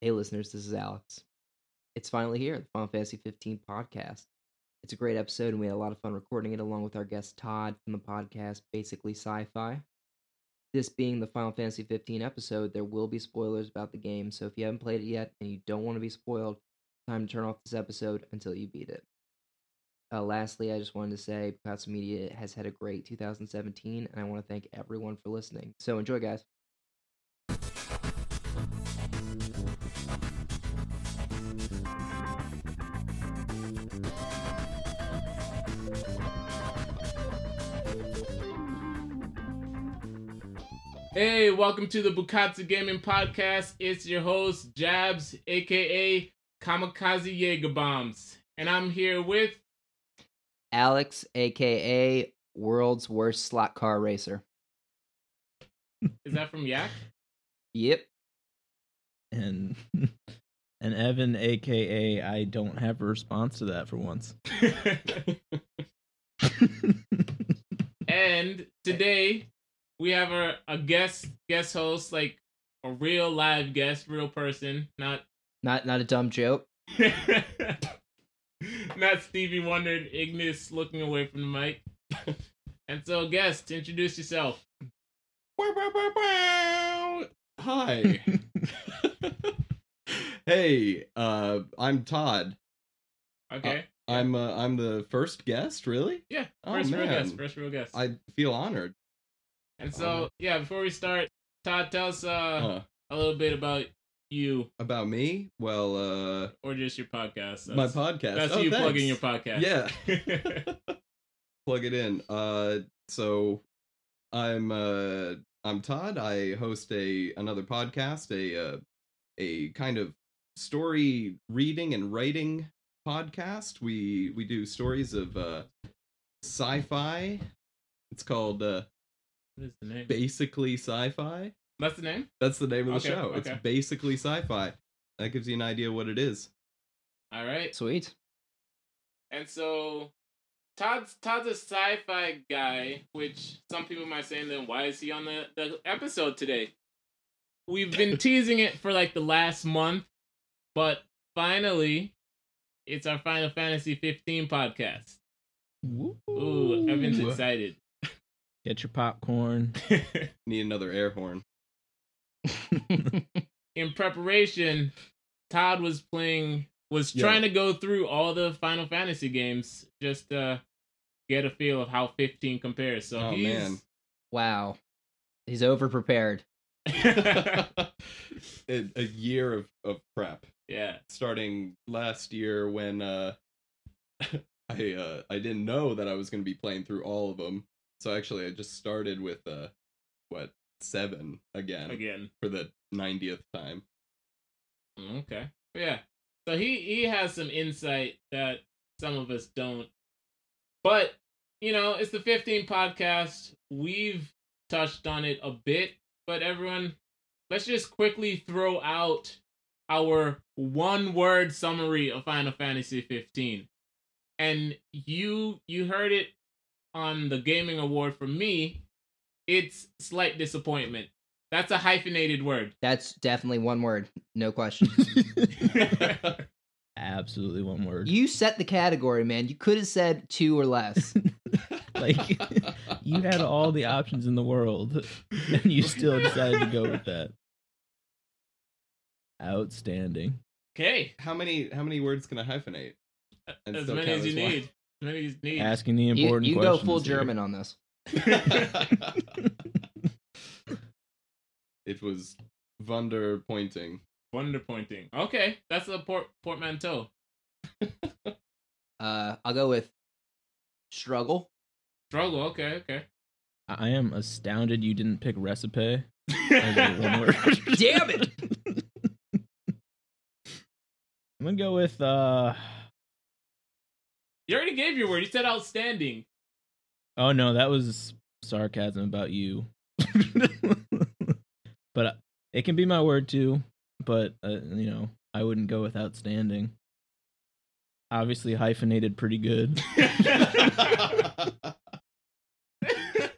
Hey, listeners, this is Alex. It's finally here, the Final Fantasy 15 podcast. It's a great episode, and we had a lot of fun recording it along with our guest Todd from the podcast Basically Sci Fi. This being the Final Fantasy 15 episode, there will be spoilers about the game, so if you haven't played it yet and you don't want to be spoiled, time to turn off this episode until you beat it. Uh, lastly, I just wanted to say Picasso Media has had a great 2017, and I want to thank everyone for listening. So enjoy, guys. Hey, welcome to the Bukatsu Gaming Podcast. It's your host, Jabs, aka Kamikaze Jaeger Bombs. And I'm here with Alex, aka World's Worst Slot Car Racer. Is that from Yak? Yep. and and Evan, aka I don't have a response to that for once. and today we have a, a guest guest host, like a real live guest, real person, not Not not a dumb joke. not Stevie Wonder and Ignis looking away from the mic. and so guest, introduce yourself. Hi. hey, uh, I'm Todd. Okay. I'm uh, I'm the first guest, really? yeah, oh, first real guest, first real guest. I feel honored. And so, yeah, before we start, Todd, tell us uh, Uh, a little bit about you about me? Well, uh, or just your podcast. my podcast. That's oh, you thanks. plugging your podcast. Yeah. Plug it in. Uh, so I'm uh I'm Todd. I host a another podcast, a uh, a kind of story reading and writing podcast. We we do stories of uh sci-fi. It's called uh what is the name? basically sci-fi. That's the name? That's the name of the Okay, show. It's basically sci-fi. That gives you an idea what it is. All right. Sweet. And so, Todd's Todd's a sci-fi guy, which some people might say, then why is he on the, the episode today? We've been teasing it for like the last month, but finally, it's our Final Fantasy 15 podcast. Ooh, Evan's excited. Get your popcorn. Need another air horn. in preparation, Todd was playing was Yeah. trying to go through all the Final Fantasy games just to get a feel of how 15 compares. So Oh, he's man. wow. He's over prepared. a, a year of, of prep yeah. starting last year when uh i uh i didn't know that i was going to be playing through all of them so actually i just started with uh what seven again, Again. for the 90th time Okay. Yeah. So he he has some insight that some of us don't. But, you know, it's the 15 podcast. We've touched on it a bit, but everyone, let's just quickly throw out our one word summary of Final Fantasy 15. And you you heard it on the gaming award for me. It's slight disappointment. That's a hyphenated word. That's definitely one word. No question. Absolutely one word. you set the category, man. You could have said two or less. like you had all the options in the world, and you still decided to go with that. Outstanding. Okay. how many how many words can i hyphenate as many as you one. need. As many as. Asking the you, important you can go full here. German on this. it was wunder pointing Wonder pointing. Okay, that's a port portmanteau. Uh, I'll go with struggle. Struggle. Okay, okay. I am astounded you didn't pick recipe as a one word. Damn it! I'm gonna go with uh you already gave your word. You said outstanding. oh no, that was sarcasm about you. but uh, it can be my word too. But uh, you know, I wouldn't go with outstanding. Obviously hyphenated pretty good.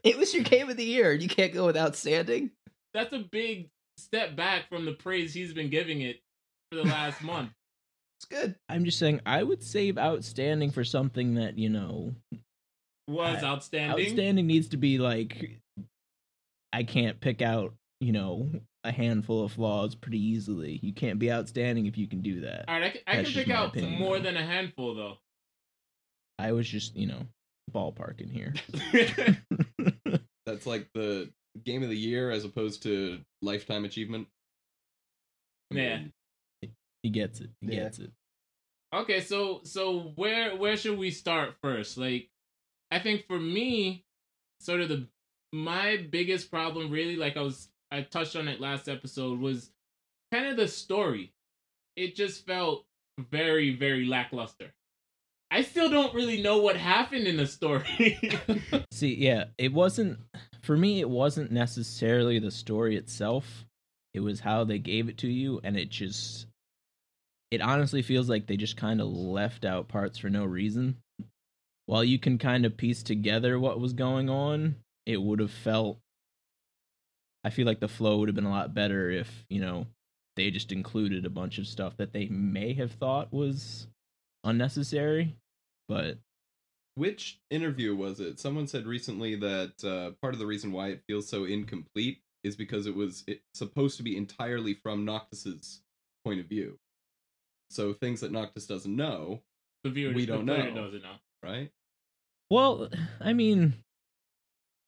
It was your game of the year. You can't go with outstanding. That's a big step back from the praise he's been giving it for the last month. It's good. I'm just saying I would save outstanding for something that you know Was I- outstanding. outstanding needs to be like I can't pick out you know a handful of flaws pretty easily. You can't be outstanding if you can do that. All right, I, can- I can pick out opinion, more though. than a handful though. I was just you know ballparking here. That's like the game of the year as opposed to lifetime achievement. I Yeah. Mean, he gets it. He Yeah. gets it. Okay, so so where where should we start first? Like I think for me, sort of the my biggest problem really like I was I touched on it last episode was kind of the story. It just felt very very lackluster. I still don't really know what happened in the story. See, yeah, it wasn't for me. It wasn't necessarily the story itself. It was how they gave it to you, and it just. It honestly feels like they just kind of left out parts for no reason. While you can kind of piece together what was going on, it would have felt. I feel like the flow would have been a lot better if you know they just included a bunch of stuff that they may have thought was unnecessary, but Which interview was it? Someone said recently that uh, part of the reason why it feels so incomplete is because it was supposed to be entirely from Noctis's point of view. So things that Noctis doesn't know, the viewer We don't player know. doesn't know. right? Well, I mean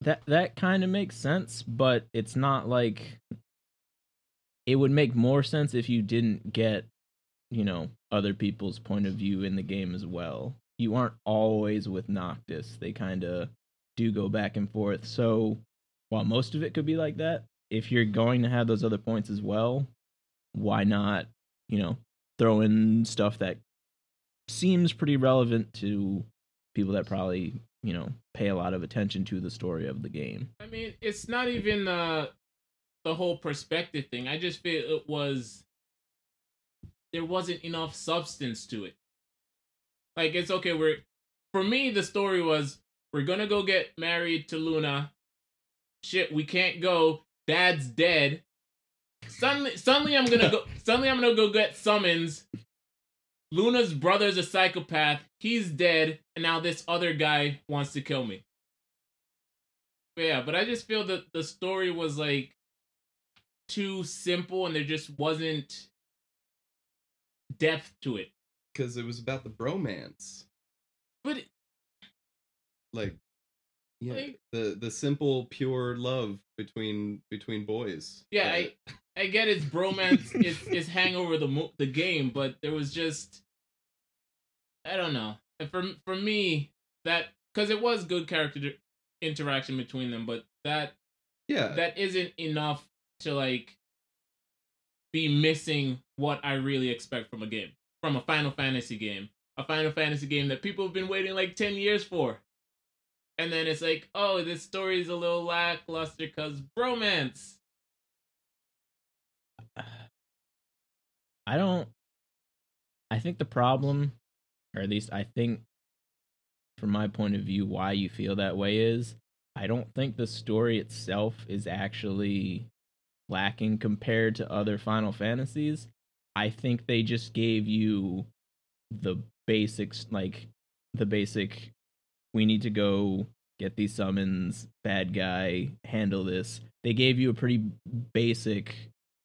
that that kind of makes sense, but it's not like it would make more sense if you didn't get, you know, other people's point of view in the game as well. You aren't always with Noctis. They kind of do go back and forth. So, while most of it could be like that, if you're going to have those other points as well, why not, you know, throw in stuff that seems pretty relevant to people that probably you know pay a lot of attention to the story of the game I mean, it's not even the the whole perspective thing. I just feel it was there wasn't enough substance to it. Like it's okay, we're for me the story was we're gonna go get married to Luna. Shit, we can't go. Dad's dead. Suddenly suddenly I'm gonna go suddenly I'm gonna go get summons. Luna's brother's a psychopath. He's dead, and now this other guy wants to kill me. But yeah, but I just feel that the story was like too simple and there just wasn't depth to it. Because it was about the bromance, But it- like yeah, Like- the the simple pure love between between boys. yeah, I I get it's bromance is is hangover the mo- the game, but there was just I don't know. And for for me that cuz it was good character interaction between them, but that yeah that isn't enough to like be missing what I really expect from a game, from a Final Fantasy game, a Final Fantasy game that people have been waiting like ten years for, and then it's like, oh, this story is a little lackluster because bromance. i don't i think the problem or at least i think from my point of view why you feel that way is i don't think the story itself is actually lacking compared to other final fantasies i think they just gave you the basics like the basic we need to go get these summons bad guy handle this they gave you a pretty basic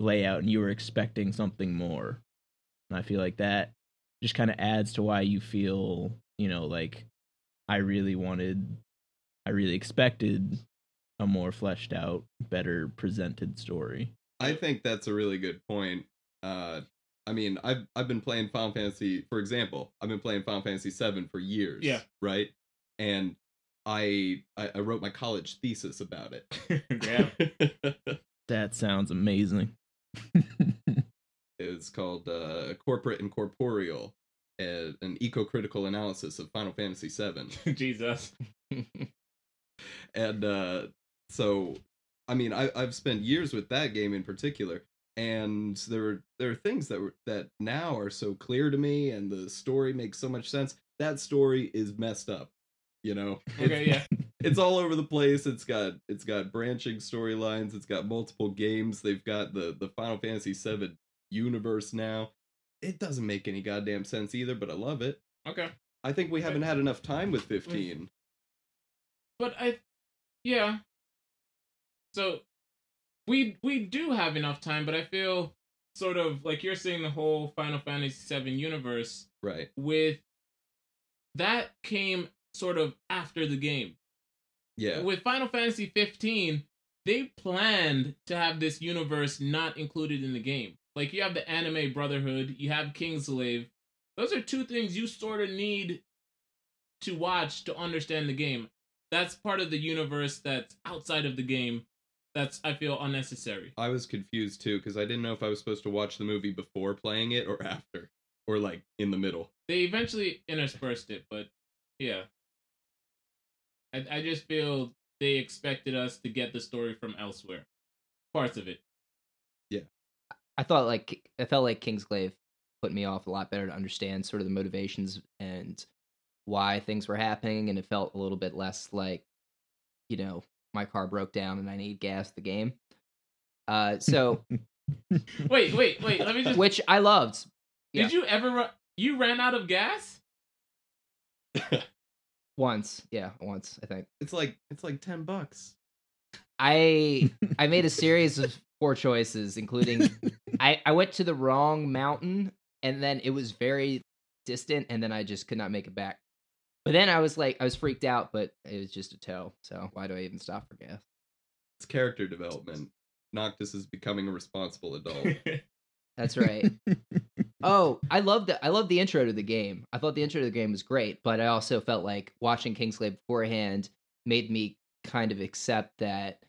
layout and you were expecting something more and i feel like that just kind of adds to why you feel you know like i really wanted i really expected a more fleshed out better presented story I think that's a really good point. Uh, I mean, I've I've been playing Final Fantasy, for example, I've been playing Final Fantasy VII for years. Yeah. Right. And I I, I wrote my college thesis about it. yeah, that sounds amazing it's called uh, Corporate and Corporeal, uh, an eco-critical analysis of Final Fantasy VII. Jesus. and uh, so I mean I, I've spent years with that game in particular, and there are there are things that were, that now are so clear to me, and the story makes so much sense. That story is messed up, you know. Okay, It's- yeah. it's all over the place. It's got it's got branching storylines. It's got multiple games. They've got the the Final Fantasy VII universe now. it doesn't make any goddamn sense either, but I love it. Okay. I think we haven't had enough time with 15. But I yeah. So we we do have enough time, but I feel sort of like you're saying the whole Final Fantasy VII universe Right. with that came sort of after the game. Yeah. With Final Fantasy 15, they planned to have this universe not included in the game. Like you have the anime Brotherhood, you have Kingsglaive. Those are two things you sort of need to watch to understand the game. That's part of the universe that's outside of the game. That's I feel unnecessary. I was confused too because I didn't know if I was supposed to watch the movie before playing it or after, or like in the middle. They eventually interspersed it, but yeah. I I just feel they expected us to get the story from elsewhere. Parts of it. Yeah, I thought like I felt like Kingsglaive put me off a lot better to understand sort of the motivations and why things were happening, and it felt a little bit less like, you know, my car broke down and I need gas. The game. Uh, so Wait, wait, wait. Let me just. which I loved. Did you ever? Ru- you ran out of gas? Once, yeah, once I think. It's like it's like ten bucks. I I made a series of poor choices, including I I went to the wrong mountain, and then it was very distant, and then I just could not make it back. But then I was like, I was freaked out, but it was just a tow. So why do I even stop for gas? It's character development. Noctis is becoming a responsible adult. That's right. Oh, I loved the I loved the intro to the game. I thought the intro to the game was great, but I also felt like watching Kingsglaive beforehand made me kind of accept that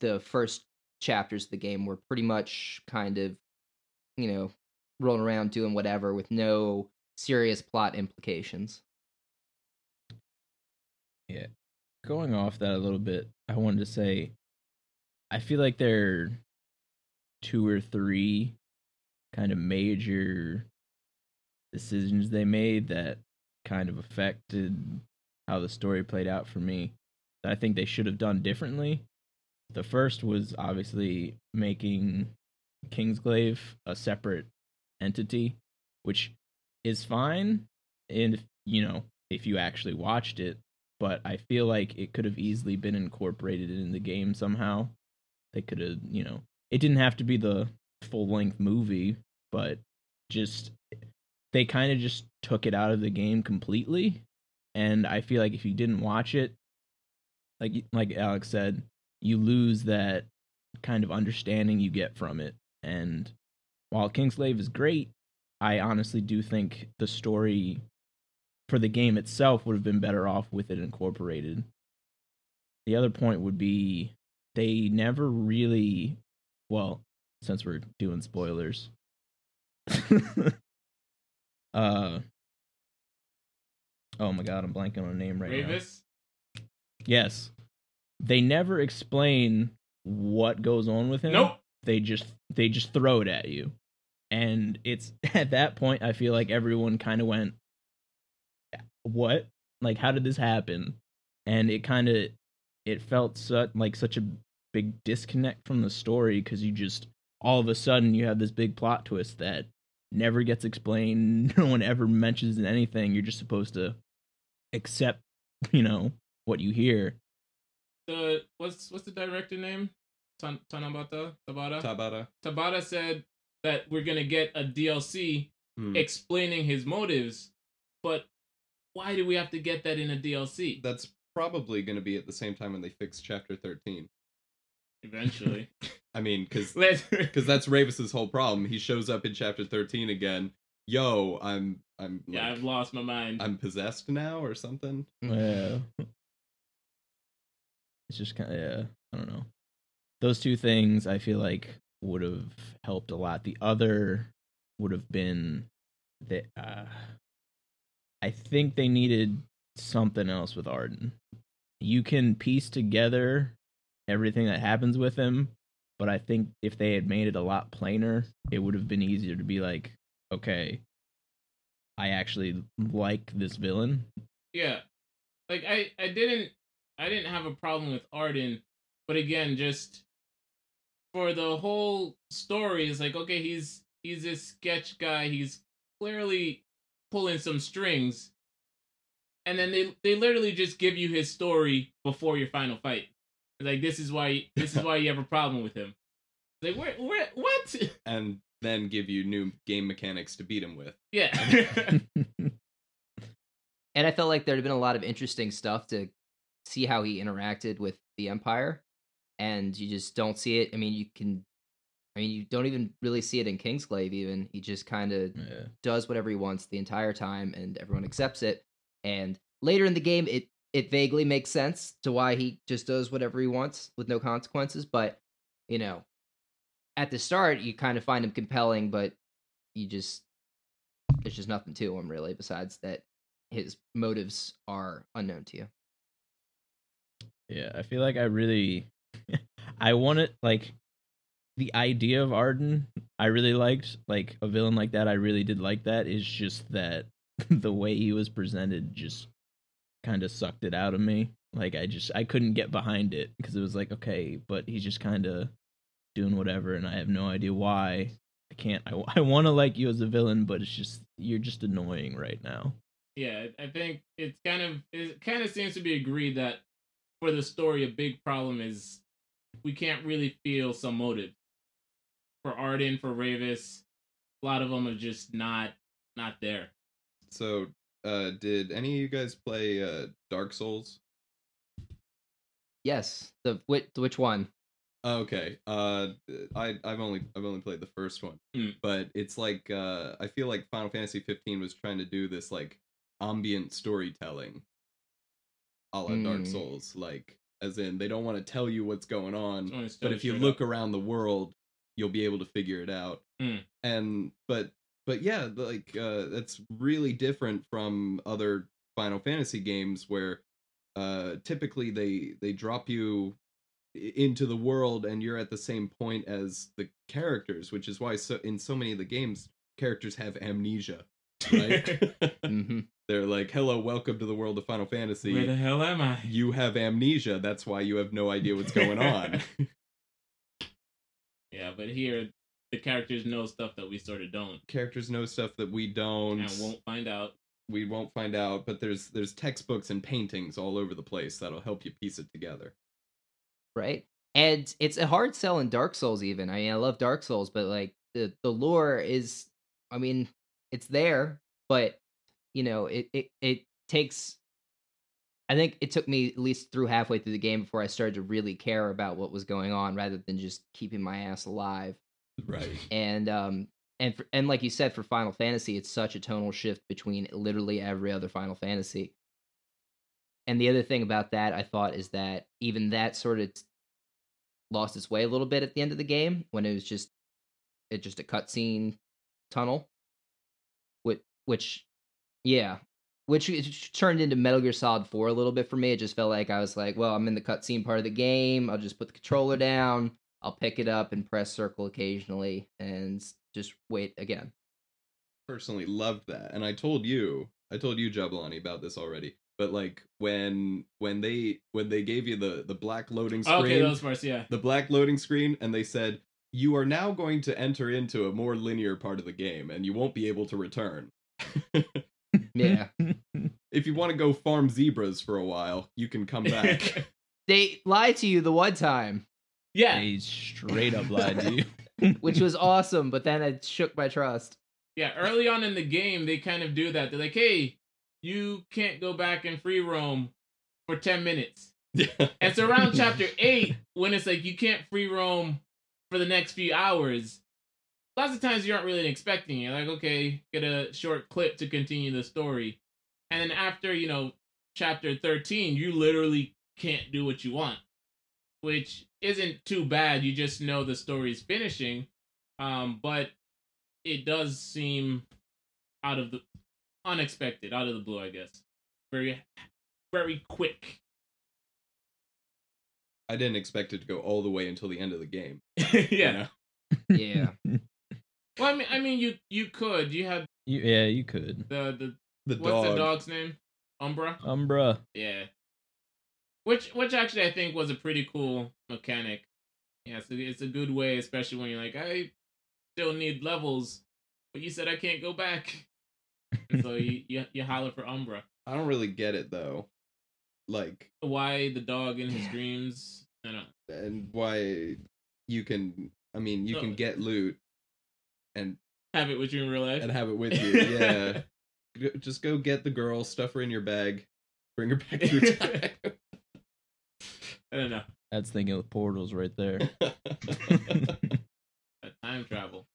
the first chapters of the game were pretty much kind of, you know, rolling around doing whatever with no serious plot implications. Yeah. Going off that a little bit, I wanted to say I feel like there are two or three kind of major decisions they made that kind of affected how the story played out for me that I think they should have done differently. The first was obviously making Kingsglaive a separate entity, which is fine and if, you know, if you actually watched it, but I feel like it could have easily been incorporated in the game somehow. They could have, you know, it didn't have to be the full length movie, but just they kind of just took it out of the game completely. And I feel like if you didn't watch it, like like Alex said, you lose that kind of understanding you get from it. And while Kingsglaive is great, I honestly do think the story for the game itself would have been better off with it incorporated. The other point would be they never really well, since we're doing spoilers. uh Oh my god, I'm blanking on a name right now. Yes. They never explain what goes on with him. Nope. They just they just throw it at you. And it's at that point I feel like everyone kind of went what? Like how did this happen? And it kind of it felt such like such a big disconnect from the story cuz you just all of a sudden you have this big plot twist that never gets explained. No one ever mentions anything. You're just supposed to accept, you know, what you hear. The what's what's the director name? Tan- Tanabata Tabata. Tabata. Tabata said that we're gonna get a DLC Hmm. explaining his motives, but why do we have to get that in a DLC? That's probably going to be at the same time when they fix Chapter 13. Eventually, I mean, because because that's Ravus's whole problem. He shows up in Chapter 13 again. Yo, I'm I'm yeah, like, I've lost my mind. I'm possessed now or something. Yeah. It's just kind of, yeah, I don't know. Those two things I feel like would have helped a lot. The other would have been that uh, I think they needed something else with Ardyn. You can piece together everything that happens with him, but I think if they had made it a lot plainer, it would have been easier to be like, okay, I actually like this villain. yeah, like I I didn't I didn't have a problem with Ardyn, but again, just for the whole story, it's like okay, he's he's this sketch guy. He's clearly pulling some strings, and then they they literally just give you his story before your final fight. Like this is why this is why you have a problem with him. Like where where what? and then give you new game mechanics to beat him with. Yeah. And I felt like there'd been a lot of interesting stuff to see how he interacted with the Empire, and you just don't see it. I mean, you can, I mean, you don't even really see it in Kingsglaive. Even he just kind of yeah. does whatever he wants the entire time, and everyone accepts it. And later in the game, it it vaguely makes sense to why he just does whatever he wants with no consequences. But you know, at the start, you kind of find him compelling, but you just there's just nothing to him really besides that his motives are unknown to you. Yeah, I feel like I really I wanted like the idea of Ardyn I really liked. Like a villain like that, I really did like that. Is just that the way he was presented just kind of sucked it out of me. Like I just I couldn't get behind it because it was like, okay, but he's just kind of doing whatever and I have no idea why. I can't I, I want to like you as a villain, but it's just you're just annoying right now. yeah, I think it's kind of it kind of seems to be agreed that for the story, a big problem is we can't really feel some motive for Ardyn, for Ravus. A lot of them are just not not there. So, uh, did any of you guys play uh, Dark Souls? Yes, the which, which one? Okay. Uh, I I've only I've only played the first one, Mm. but it's like uh, I feel like Final Fantasy 15 was trying to do this like ambient storytelling, a la Dark Mm. Souls. Like, as in they don't want to tell you what's going on, Only but if you look up. around the world, you'll be able to figure it out. Mm. And but but yeah, like uh, that's really different from other Final Fantasy games where uh, typically they they drop you into the world and you're at the same point as the characters, which is why so in so many of the games characters have amnesia. Right? hmm They're like, "Hello, welcome to the world of Final Fantasy." Where the hell am I? you have amnesia. That's why you have no idea what's going on. Yeah, but here the characters know stuff that we sort of don't characters know stuff that we don't. and won't find out. we won't find out, but there's there's textbooks and paintings all over the place that'll help you piece it together. right? And it's a hard sell in Dark Souls. Even I mean, I love Dark Souls, but like the the lore is, I mean, it's there, but you know, it it it takes. I think it took me at least through halfway through the game before I started to really care about what was going on, rather than just keeping my ass alive. Right. and um and for, and like you said for Final Fantasy it's such a tonal shift between literally every other Final Fantasy. And the other thing about that I thought is that even that sort of lost its way a little bit at the end of the game when it was just it just a cutscene tunnel which which yeah which turned into Metal Gear Solid 4 a little bit for me. It just felt like I was like, well, I'm in the cutscene part of the game. I'll just put the controller down. I'll pick it up and press circle occasionally and just wait again. Personally loved that. And I told you, I told you Jablani about this already. But like when when they when they gave you the the black loading oh, screen, Okay, those parts, yeah. the black loading screen and they said you are now going to enter into a more linear part of the game and you won't be able to return. Yeah. if you want to go farm zebras for a while, you can come back. they lied to you the one time, yeah, They straight up lied to you. which was awesome, but then it shook my trust. yeah. Early on in the game, they kind of do that. They're like, "Hey, you can't go back and free roam for ten minutes." And so around chapter eight, when it's like you can't free roam for the next few hours, lots of times you aren't really expecting it. Like, okay, get a short clip to continue the story. And then after, you know, chapter 13, you literally can't do what you want. Which isn't too bad. You just know the story's finishing. Um, but it does seem out of the unexpected, out of the blue, I guess. Very very quick. I didn't expect it to go all the way until the end of the game. yeah. you know? Yeah. Well, I mean, I mean, you you could. You had You, yeah, you could. the the The what's dog. the dog's name? Umbra. Umbra. Yeah. Which which actually I think was a pretty cool mechanic. Yeah, so it's a good way, especially when you're like, I still need levels, but you said I can't go back. And so you, you you holler for Umbra. I don't really get it though. Like, Why the dog in his dreams? I don't. and why you can? I mean, you No. can get loot and Have it with you in real life. and have it with you. Yeah, just go get the girl, stuff her in your bag, bring her back through time. I don't know. That's thinking of portals right there. Time travel.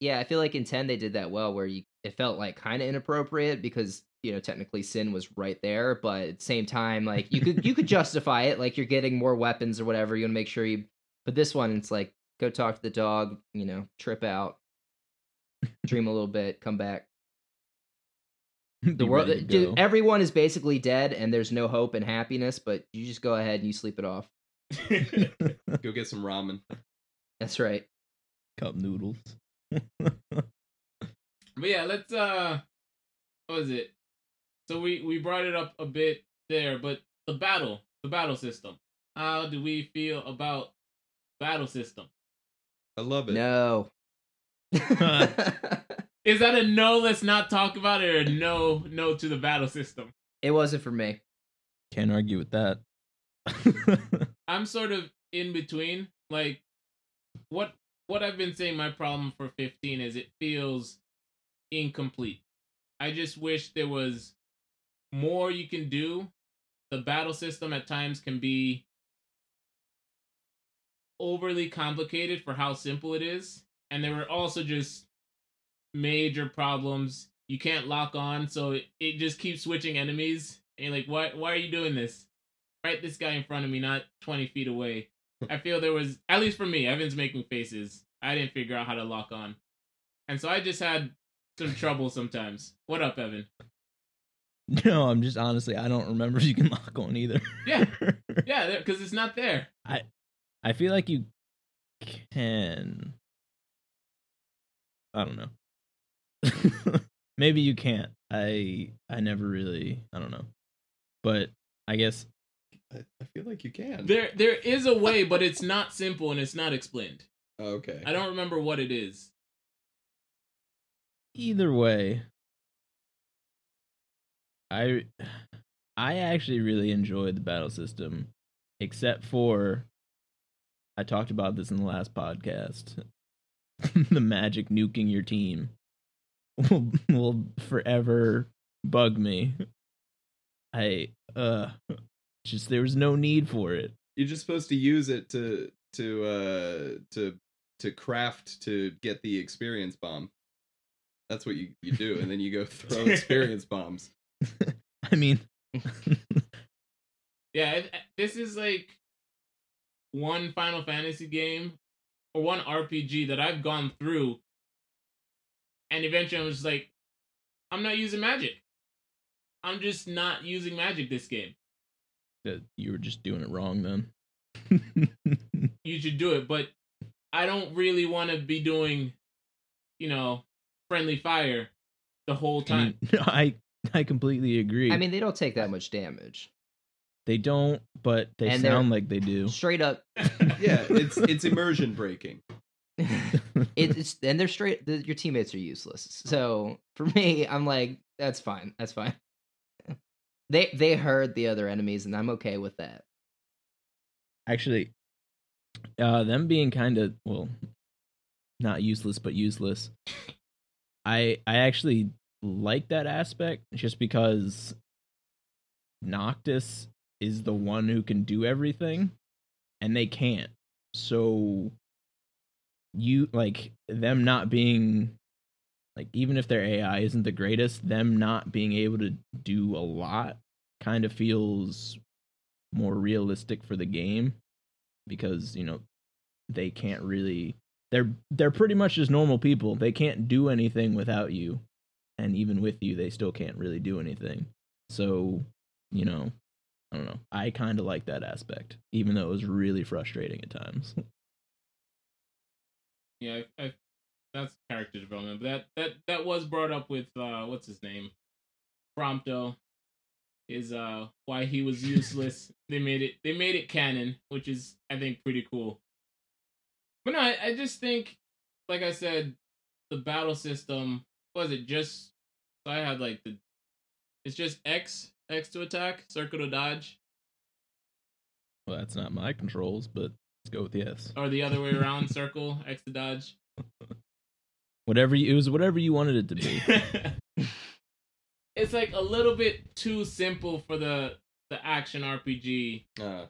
Yeah, I feel like in 10 they did that well where you it felt like kind of inappropriate because, you know, technically sin was right there, but at the same time like you could you could justify it like you're getting more weapons or whatever, you want to make sure you but this one it's like go talk to the dog, you know, trip out, dream a little bit, come back. Be The world dude, everyone is basically dead and there's no hope and happiness, but you just go ahead and you sleep it off. go get some ramen. That's right. cup noodles. But yeah, let's uh what was it? So we we brought it up a bit there, but the battle, the battle system. How do we feel about battle system? I love it. No. Is that a no, let's not talk about it or a no no to the battle system? it wasn't for me. Can't argue with that. I'm sort of in between. Like what what I've been saying my problem for 15 is it feels incomplete. I just wish there was more you can do. The battle system at times can be overly complicated for how simple it is. And there were also just major problems. You can't lock on, so it, it just keeps switching enemies. And you're like, why why are you doing this? Right this guy in front of me, not twenty feet away. I feel there was at least for me, Evan's making faces. I didn't figure out how to lock on. And so I just had some trouble sometimes. What up, Evan? no, I'm just honestly, I don't remember if you can lock on either. Yeah. Yeah, because it's not there. I I feel like you can. I don't know. Maybe you can't. I I never really. I don't know. But I guess I, I feel like you can. There there is a way, but it's not simple and it's not explained. Oh, okay. I don't remember what it is. either way, I I actually really enjoyed the battle system, except for I talked about this in the last podcast. the magic nuking your team will will forever bug me. I uh just there was no need for it. You're just supposed to use it to to uh to to craft to get the experience bomb. That's what you, you do, and then you go throw experience bombs. I mean Yeah, it, this is like one Final Fantasy game or one RPG that I've gone through, and eventually I was just like, I'm not using magic. I'm just not using magic this game. that you were just doing it wrong then. You should do it, but I don't really want to be doing, you know, friendly fire the whole I, time. mean, I I completely agree. I mean, they don't take that much damage. they don't, but they And sound like they do. Straight up, Yeah, it's it's immersion breaking. it's and they're straight. The, your teammates are useless. So for me, I'm like, that's fine. That's fine. They they heard the other enemies, and I'm okay with that. Actually, uh, them being kind of well, not useless but useless. I I actually like that aspect just because Noctis is the one who can do everything, and they can't. So you like them not being like even if their AI isn't the greatest, them not being able to do a lot kind of feels more realistic for the game because you know they can't really they're they're pretty much just normal people. They can't do anything without you and even with you they still can't really do anything. So you know i don't know. I kind of like that aspect even though it was really frustrating at times Yeah, I, I, that's character development. But that that that was brought up with uh what's his name? Prompto. Is uh why he was useless. they made it they made it canon, which is I think pretty cool. But no, I, I just think like I said, the battle system was it just so I had like the it's just X X to attack, circle to dodge, Well, that's not my controls, but let's go with yes. or the other way around, circle X to dodge. Whatever you, it was, whatever you wanted it to be. it's like a little bit too simple for the the action RPG. Uh,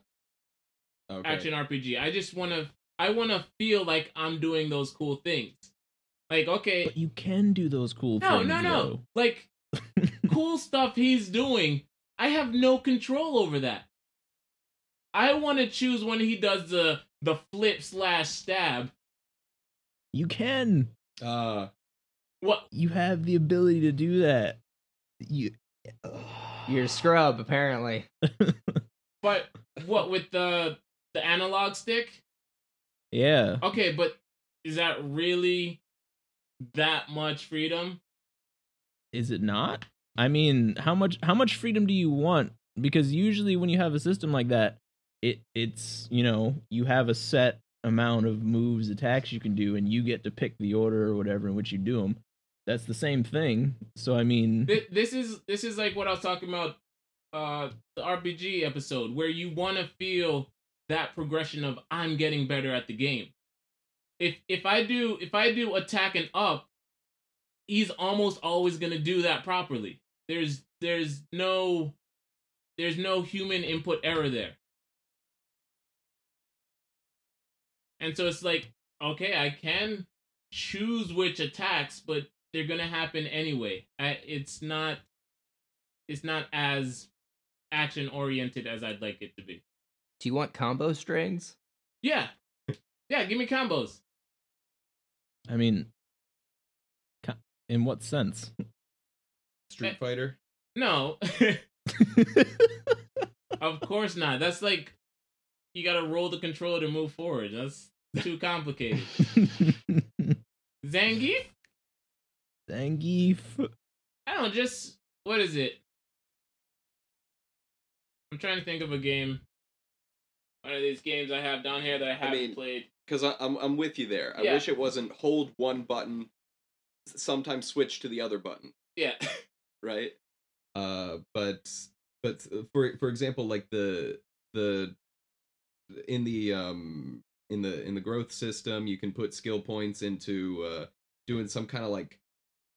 okay. Action RPG. I just want to I want to feel like I'm doing those cool things. Like okay, But you can do those cool no, things. no, no. Like cool stuff he's doing, I have no control over that. I want to choose when he does the the flip slash stab. you can. Uh, What? You have the ability to do that. You. You're a scrub, apparently. But what with the the analog stick? yeah. Okay, but is that really that much freedom? Is it not? I mean, how much how much freedom do you want? Because usually when you have a system like that, it it's you know you have a set amount of moves, attacks you can do, and you get to pick the order or whatever in which you do them. That's the same thing. So I mean, Thi- This is this is like what I was talking about uh the RPG episode where you want to feel that progression of I'm getting better at the game. If if I do if I do attack and up, he's almost always going to do that properly. There's there's no there's no human input error there. And so it's like, okay, I can choose which attacks, but they're gonna happen anyway. I, it's not it's not as action oriented as I'd like it to be. Do you want combo strings? Yeah. Yeah, give me combos. I mean, in what sense? Street eh, Fighter. No. of course not. That's like you gotta roll the controller to move forward. That's too complicated. Zangief? Zangief. I don't know, just what is it? I'm trying to think of a game. One of these games I have down here that I haven't mean, played. Because I'm I'm with you there. I Yeah. wish it wasn't hold one button, sometimes switch to the other button, Yeah. right? Uh, but but uh, for for example, like the the in the um in the in the growth system, you can put skill points into uh doing some kind of like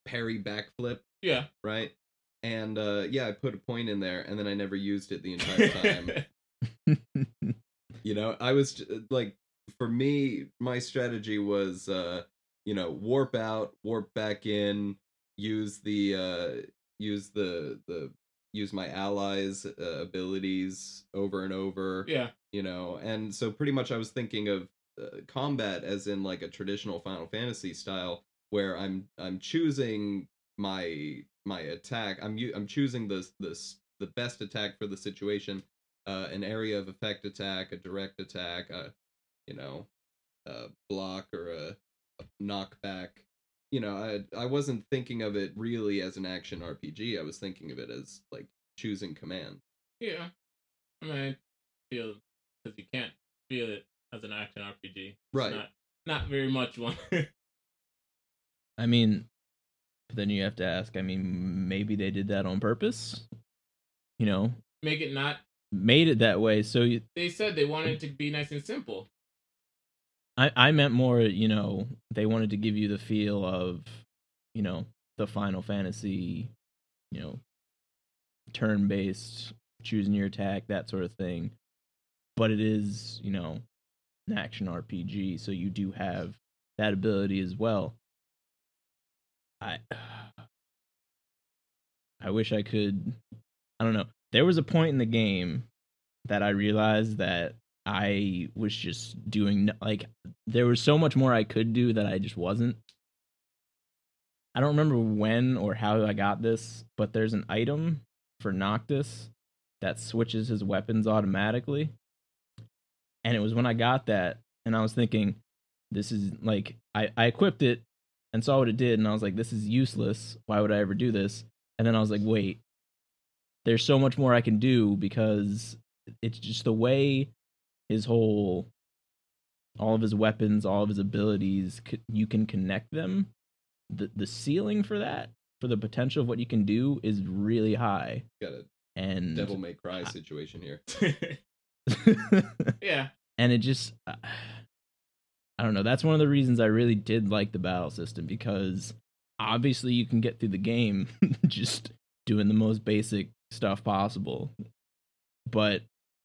parry backflip, Yeah. right? And uh yeah, I put a point in there, and then I never used it the entire time. you know i was j- like for me my strategy was uh you know warp out warp back in use the uh use the the use my allies uh, abilities over and over yeah. you know and so pretty much i was thinking of uh, combat as in like a traditional final fantasy style where i'm i'm choosing my my attack i'm i'm choosing the the the best attack for the situation uh an area of effect attack a direct attack a you know a block or a, a knockback you know i i wasn't thinking of it really as an action rpg i was thinking of it as like choosing command Yeah. I mean, I feel because you can't feel it as an action RPG. It's Right. Not, not very much one. I mean, then you have to ask. I mean, maybe they did that on purpose. You know, Make it not. made it that way. So you, They said they wanted it to be nice and simple. I I meant more. You know, they wanted to give you the feel of, you know, the Final Fantasy, you know, turn based, choosing your attack, that sort of thing. But it is, you know, an action RPG, so you do have that ability as well. I I wish I could I don't know. There was a point in the game that I realized that I was just doing like there was so much more I could do that I just wasn't. I don't remember when or how I got this, but there's an item for Noctis that switches his weapons automatically. And it was when I got that and I was thinking this is like I I equipped it and saw what it did and I was like this is useless. Why would I ever do this? And then I was like wait. There's so much more I can do because it's just the way his whole all of his weapons, all of his abilities, you can connect them. The the ceiling for that, for the potential of what you can do, is really high. Got a And devil may cry situation here. yeah. and it just uh, i don't know that's one of the reasons i really did like the battle system because obviously you can get through the game just doing the most basic stuff possible but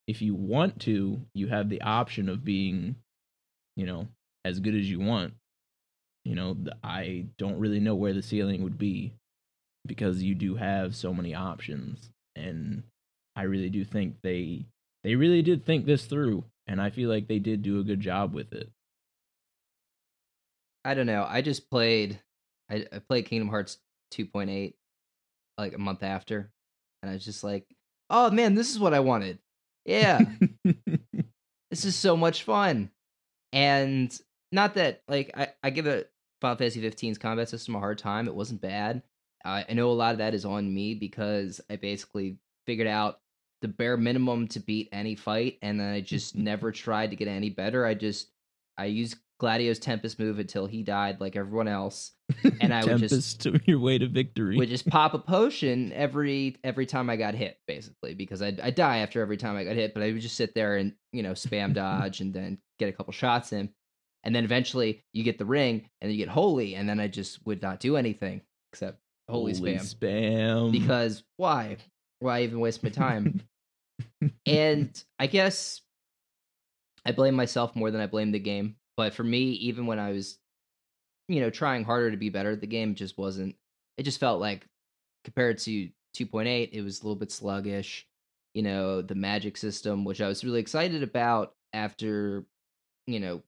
if you want to you have the option of being you know as good as you want you know i don't really know where the ceiling would be because you do have so many options and i really do think they they really did think this through and i feel like they did do a good job with it I don't know. I just played. I, I played Kingdom Hearts 2.8 like a month after, and I was just like, "Oh man, this is what I wanted. Yeah, this is so much fun." And not that like I I give a Final Fantasy 15's combat system a hard time. It wasn't bad. I I know a lot of that is on me because I basically figured out the bare minimum to beat any fight, and then I just mm-hmm. never tried to get any better. I just I used Gladio's Tempest move until he died, like everyone else, And I would just- to your way to victory. would just pop a potion every every time I got hit, basically, because I'd, I'd die after every time I got hit, but I would just sit there and you know spam dodge and then get a couple shots in, and then eventually you get the ring and then you get holy, and then I just would not do anything except holy, spam spam. because why? Why even waste my time? and I guess I blame myself more than I blame the game. But for me, even when I was, you know, trying harder to be better at the game, just wasn't. It just felt like compared to 2.8, it was a little bit sluggish. You know, the magic system, which I was really excited about after, you know,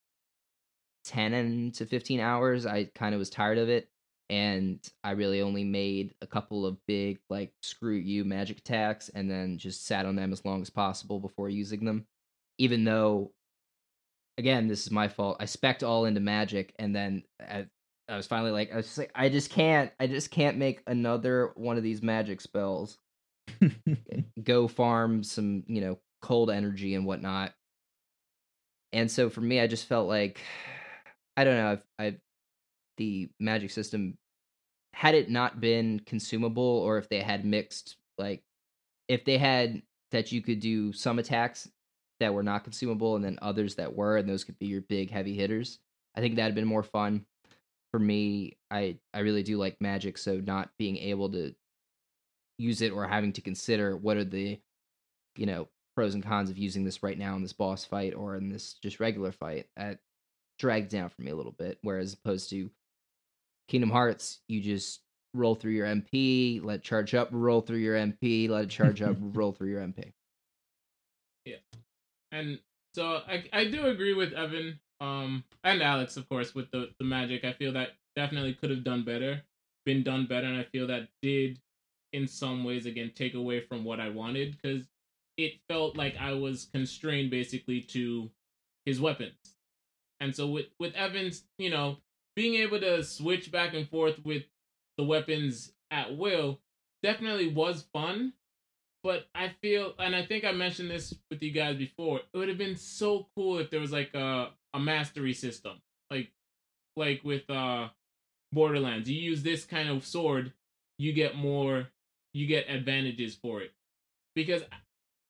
10 to 15 hours, I kind of was tired of it and I really only made a couple of big like screw you magic attacks and then just sat on them as long as possible before using them. Even though again, this is my fault. I specked all into magic and then I, I was finally like I was just like I just can't I just can't make another one of these magic spells. Go farm some, you know, cold energy and whatnot. And so for me I just felt like I don't know, I've, I've the magic system had it not been consumable or if they had mixed like if they had that you could do some attacks that were not consumable and then others that were and those could be your big heavy hitters. I think that'd been more fun. For me i i really do like magic so not being able to use it or having to consider what are the you know pros and cons of using this right now in this boss fight or in this just regular fight that dragged down for me a little bit whereas opposed to Kingdom Hearts, you just roll through your MP, let charge up, roll through your MP, let it charge up, roll through your MP. And so I I do agree with Evan um and Alex of course with the the magic. I feel that definitely could have done better, been done better and I feel that did in some ways again take away from what I wanted cuz it felt like I was constrained basically to his weapons. And so with with Evans, you know, being able to switch back and forth with the weapons at will definitely was fun but I feel, and I think I mentioned this with you guys before. It would have been so cool if there was like a a mastery system, like like with uh Borderlands. You use this kind of sword, you get more, you get advantages for it. Because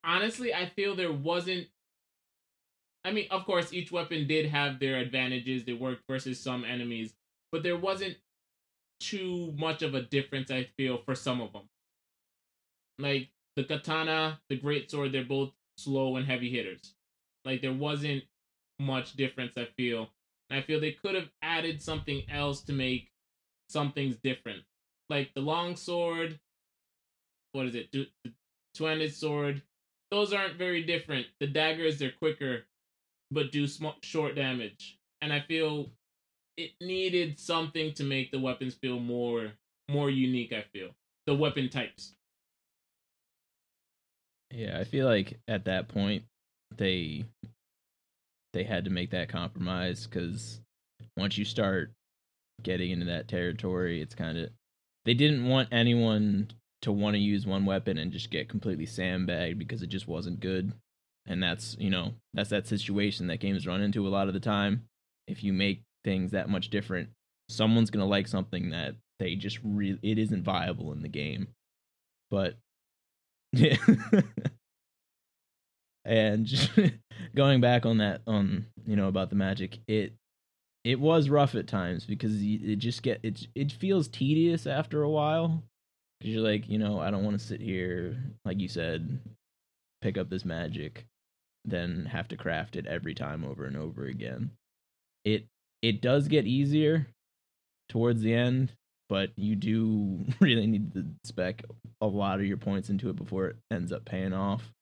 honestly, I feel there wasn't. I mean, of course, each weapon did have their advantages. They worked versus some enemies, but there wasn't too much of a difference. I feel for some of them. Like the katana, the great sword, they're both slow and heavy hitters. Like there wasn't much difference, I feel. And I feel they could have added something else to make some things different. Like the long sword, what is it? The two-handed sword. Those aren't very different. The daggers, they're quicker, but do sm- short damage. And I feel it needed something to make the weapons feel more more unique. I feel the weapon types. Yeah, I feel like at that point they they had to make that compromise because once you start getting into that territory, it's kind of they didn't want anyone to want to use one weapon and just get completely sandbagged because it just wasn't good. and that's you know that's that situation that games run into a lot of the time. If you make things that much different, someone's gonna like something that they just really it isn't viable in the game. But yeah. and going back on that on you know about the magic it it was rough at times because it just get it it feels tedious after a while because you're like you know i don't want to sit here like you said pick up this magic then have to craft it every time over and over again it it does get easier towards the end but you do really need to spec a lot of your points into it before it ends up paying off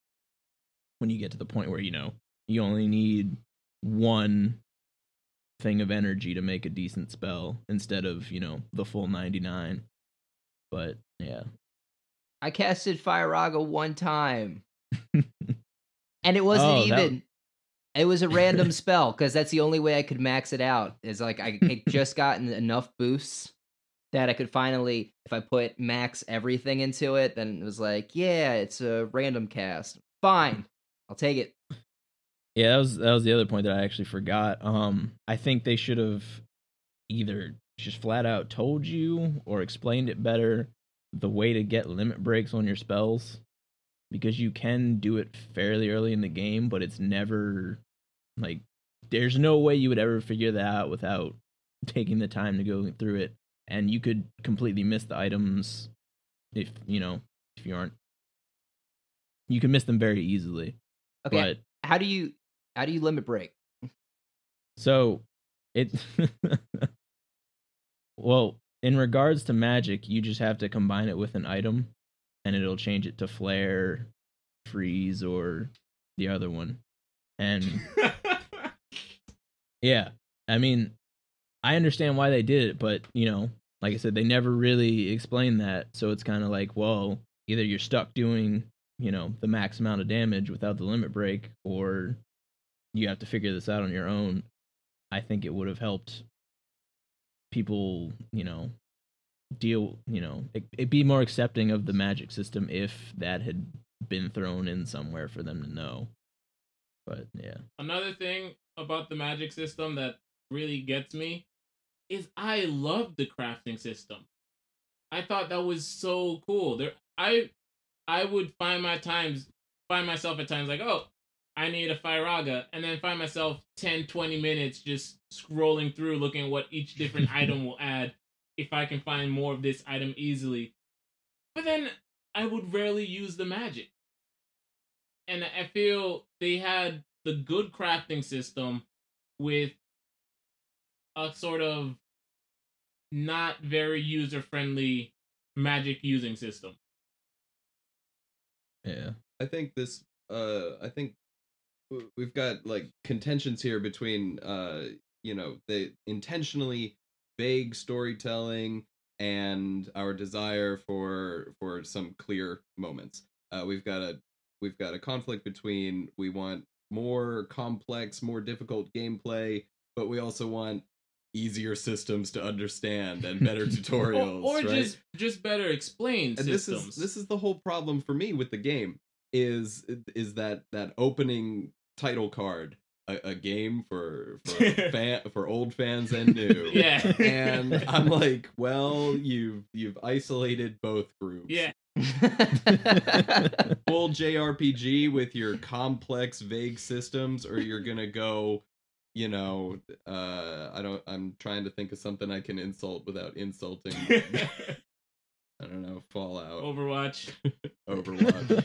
when you get to the point where you know you only need one thing of energy to make a decent spell instead of you know the full 99 but yeah I casted Firaga one time, and it wasn't Oh, that- even. It was a random spell because that's the only way I could max it out. Is like I had just gotten enough boosts that I could finally, if I put max everything into it, then it was like, yeah, it's a random cast. Fine, I'll take it. yeah that was that was the other point that i actually forgot um i think they should have either just flat out told you or explained it better the way to get limit breaks on your spells because you can do it fairly early in the game but it's never like there's no way you would ever figure that out without taking the time to go through it and you could completely miss the items if you know if you aren't you can miss them very easily Okay, but how do you how do you limit break? So it well, in regards to magic, you just have to combine it with an item and it'll change it to flare, freeze, or the other one. And yeah, I mean, I understand why they did it, but you know, like I said, they never really explained that. So it's kind of like, well, either you're stuck doing, you know, the max amount of damage without the limit break, or you have to figure this out on your own. I think it would have helped people, you know, deal, you know, it, it be more accepting of the magic system if that had been thrown in somewhere for them to know. But yeah. Another thing about the magic system that really gets me is I love the crafting system. I thought that was so cool. There I I would find my times find myself at times like, "Oh, I need a Firaga," and then find myself 10 20 minutes just scrolling through looking at what each different item will add if I can find more of this item easily. But then I would rarely use the magic. And I feel they had the good crafting system with a sort of not very user friendly magic using system. Yeah. I think this. Uh, I think we've got like contentions here between uh, you know, the intentionally vague storytelling and our desire for for some clear moments. Uh, we've got a we've got a conflict between we want more complex, more difficult gameplay, but we also want easier systems to understand and better tutorials, or, or right? just just better explained and systems. this is this is the whole problem for me with the game is is that that opening title card a, a game for for fan for old fans and new yeah. and i'm like well you've you've isolated both groups yeah. full jrpg with your complex vague systems or you're gonna go you know uh i don't i'm trying to think of something i can insult without insulting i don't know fallout Overwatch. Overwatch.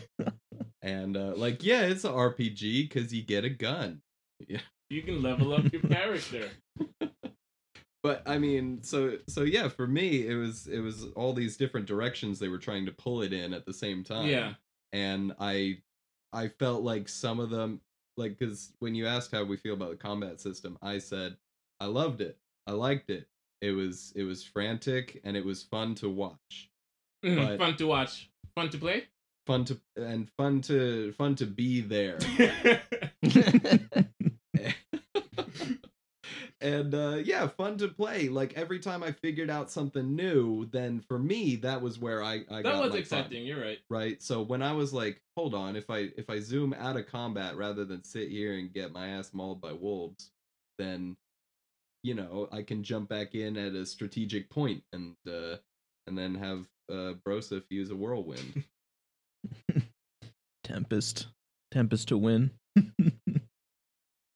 and uh, like, yeah, it's an RPG because you get a gun. Yeah, You can level up your character. But I mean, so so yeah, for me, it was it was all these different directions they were trying to pull it in at the same time. Yeah. and I I felt like some of them, like, because when you asked how we feel about the combat system, I said I loved it, I liked it. It was it was frantic and it was fun to watch. Mm, but- Fun to watch. Fun to play. Fun to and fun to fun to be there. and uh yeah fun to play like every time i figured out something new then for me that was where i, I that got was my fun, exciting. You're right. right so when i was like hold on if i if i zoom out of combat rather than sit here and get my ass mauled by wolves then you know i can jump back in at a strategic point and uh and then have uh broseph use a whirlwind Tempest. Tempest to win.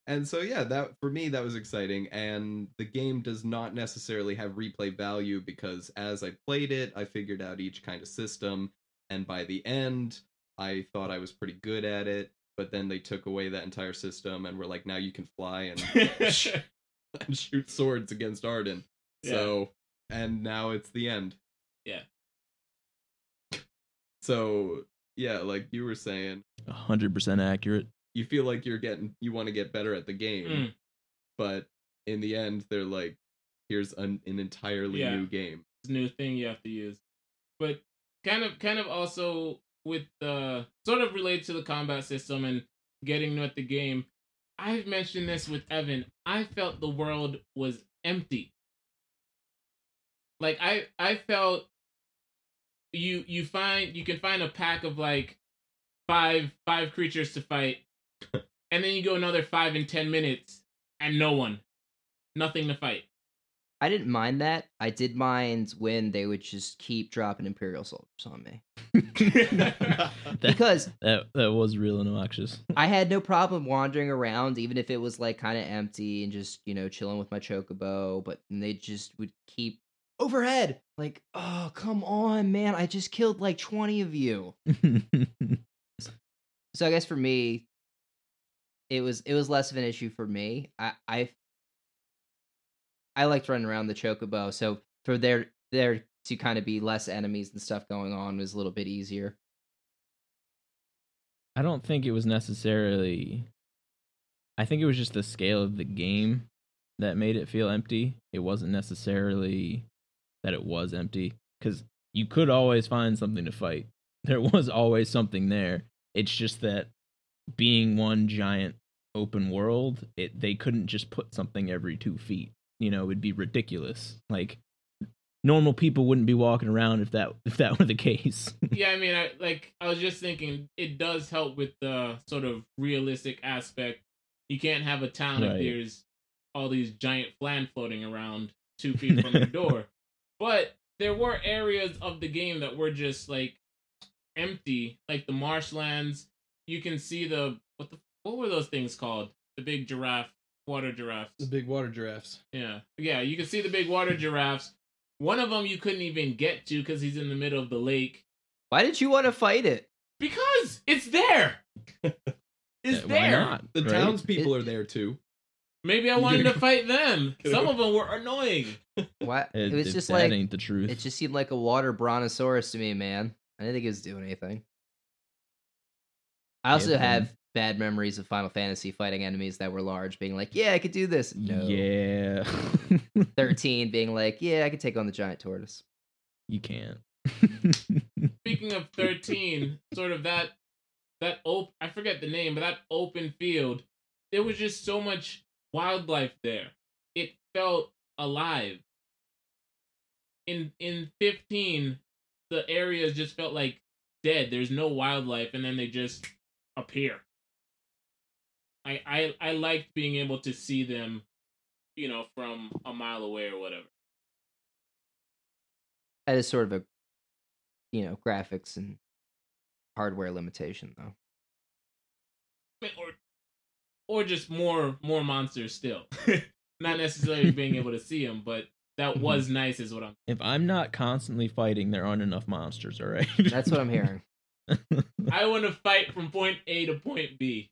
and so yeah that for me that was exciting and the game does not necessarily have replay value because as i played it i figured out each kind of system and by the end i thought i was pretty good at it but then they took away that entire system and were like now you can fly and, and shoot swords against Ardyn Yeah. so and now it's the end Yeah. so yeah like you were saying hundred percent accurate. You feel like you're getting you want to get better at the game Mm. but in the end they're like here's an, an entirely Yeah. new game new thing you have to use. But kind of kind of also with the sort of related to the combat system and getting new at the game. I've mentioned this with Evan. I felt the world was empty. Like I I felt you you find you can find a pack of like five five creatures to fight and then you go another 5 and 10 minutes and no one. Nothing to fight. I didn't mind that. I did mind when they would just keep dropping Imperial soldiers on me. That, Because that that was real obnoxious. I had no problem wandering around, even if it was like kind of empty and just, you know, chilling with my chocobo, but they just would keep overhead. Like, oh, come on, man. I just killed like 20 of you. So I guess for me, it was it was less of an issue for me. I I I liked running around the chocobo, so for there there to kind of be less enemies and stuff going on was a little bit easier. I don't think it was necessarily. I think it was just the scale of the game that made it feel empty. It wasn't necessarily that it was empty because you could always find something to fight. There was always something there. It's just that being one giant open world, it they couldn't just put something every two feet. You know, it'd be ridiculous. Like normal people wouldn't be walking around if that if that were the case. yeah, I mean, I like I was just thinking it does help with the sort of realistic aspect. You can't have a town if Right. there's all these giant flan floating around two feet from your door. But there were areas of the game that were just like empty, like the marshlands. You can see the what the what were those things called? The big giraffe, water giraffes. The big water giraffes. Yeah, yeah. You can see the big water giraffes. One of them you couldn't even get to because he's in the middle of the lake. Why did you want to fight it? Because it's there. It's Why there. not? the right? townspeople It- are there too Maybe I wanted gotta fight them. Some of them were annoying. What? It, It, was just that like ain't the truth. it just seemed like a water brontosaurus to me, man. I didn't think it was doing anything. I also Yeah, have bad memories of Final Fantasy fighting enemies that were large, being like, "Yeah, I could do this." No. Yeah. Thirteen being like, "Yeah, I could take on the giant tortoise." you can't. Speaking of thirteen, sort of that that op I forget the name, but that open field, there was just so much wildlife there. It felt alive. In in fifteen, the areas just felt like dead. There's no wildlife, and then they just appear. I I I liked being able to see them, you know, from a mile away or whatever. That is sort of a, you know, graphics and hardware limitation, though. or or just more more monsters still. Not necessarily being able to see them, but that mm-hmm. was nice, is what I'm. if I'm not constantly fighting, there aren't enough monsters. All right. That's what I'm hearing. I want to fight from point A to point B.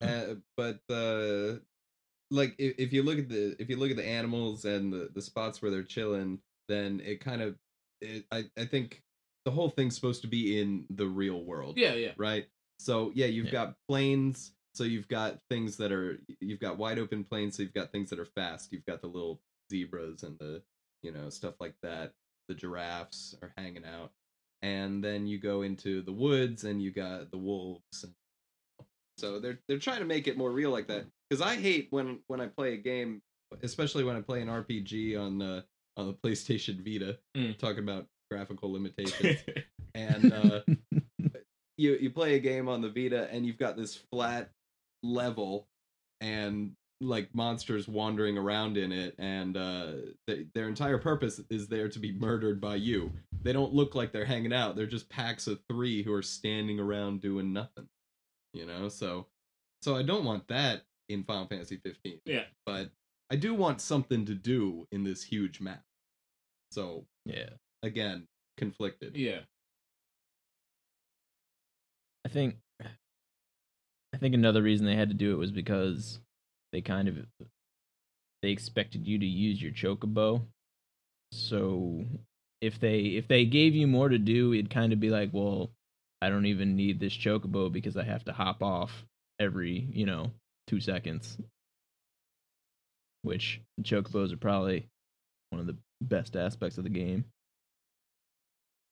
uh, but uh like if, if you look at the if you look at the animals and the the spots where they're chilling then it kind of it, i i think the whole thing's supposed to be in the real world Yeah, yeah. right so yeah you've Yeah. got plains. so you've got things that are you've got wide open plains. so you've got things that are fast you've got the little zebras and the you know stuff like that the giraffes are hanging out and then you go into the woods and you got the wolves so they're they're trying to make it more real like that because I hate when when I play a game, especially when I play an RPG on the on the PlayStation Vita. Mm. Talking about graphical limitations, and uh, you you play a game on the Vita, and you've got this flat level, and like monsters wandering around in it, and uh, th- their entire purpose is there to be murdered by you. They don't look like they're hanging out; they're just packs of three who are standing around doing nothing. You know, so so I don't want that in Final Fantasy 15. Yeah. But I do want something to do in this huge map. So Yeah. again, conflicted. yeah. I think I think another reason they had to do it was because they kind of they expected you to use your chocobo. So if they if they gave you more to do, it'd kind of be like, well, I don't even need this chocobo because I have to hop off every, you know, 2 seconds. Which chocobos are probably one of the best aspects of the game.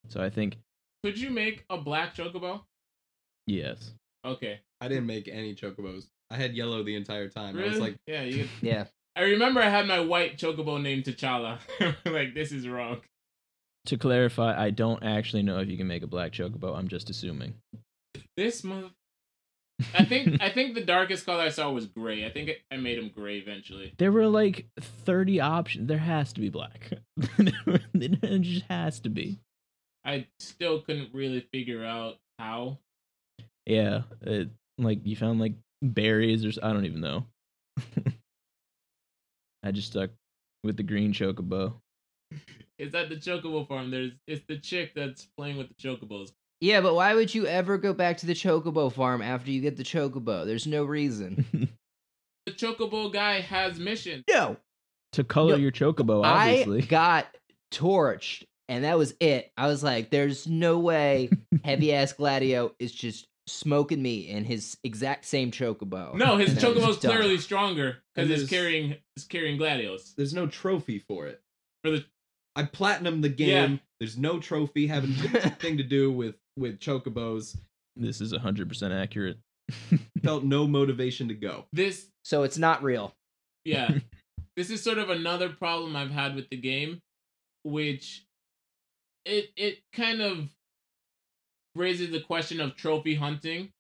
So I think Could you make a black chocobo? yes. Okay. I didn't make any chocobos. I had yellow the entire time. I was like, yeah, you. Yeah. I remember I had my white chocobo named T'Challa. like this is wrong. To clarify, I don't actually know if you can make a black chocobo. I'm just assuming. This month. I think I think the darkest color I saw was gray. I think I made him gray eventually. There were like 30 options. There has to be black. it just has to be. I still couldn't really figure out how. Yeah, it, like you found like berries or I don't even know. I just stuck with the green chocobo. Is that the chocobo farm. There's it's the chick that's playing with the chocobos. Yeah, but why would you ever go back to the chocobo farm after you get the chocobo? There's no reason. The chocobo guy has missions. no. to color No, your chocobo, obviously. I got torched, and that was it. I was like, "There's no way heavy ass Gladio is just smoking me in his exact same chocobo." No, his And that was chocobo's done. clearly stronger because And it's carrying it's carrying gladios there's no trophy for it. for the I platinum the game. Yeah. There's no trophy having anything to do with with chocobos. this is 100% accurate. Felt no motivation to go. this so it's not real. yeah. this is sort of another problem I've had with the game, which it it kind of raises the question of trophy hunting.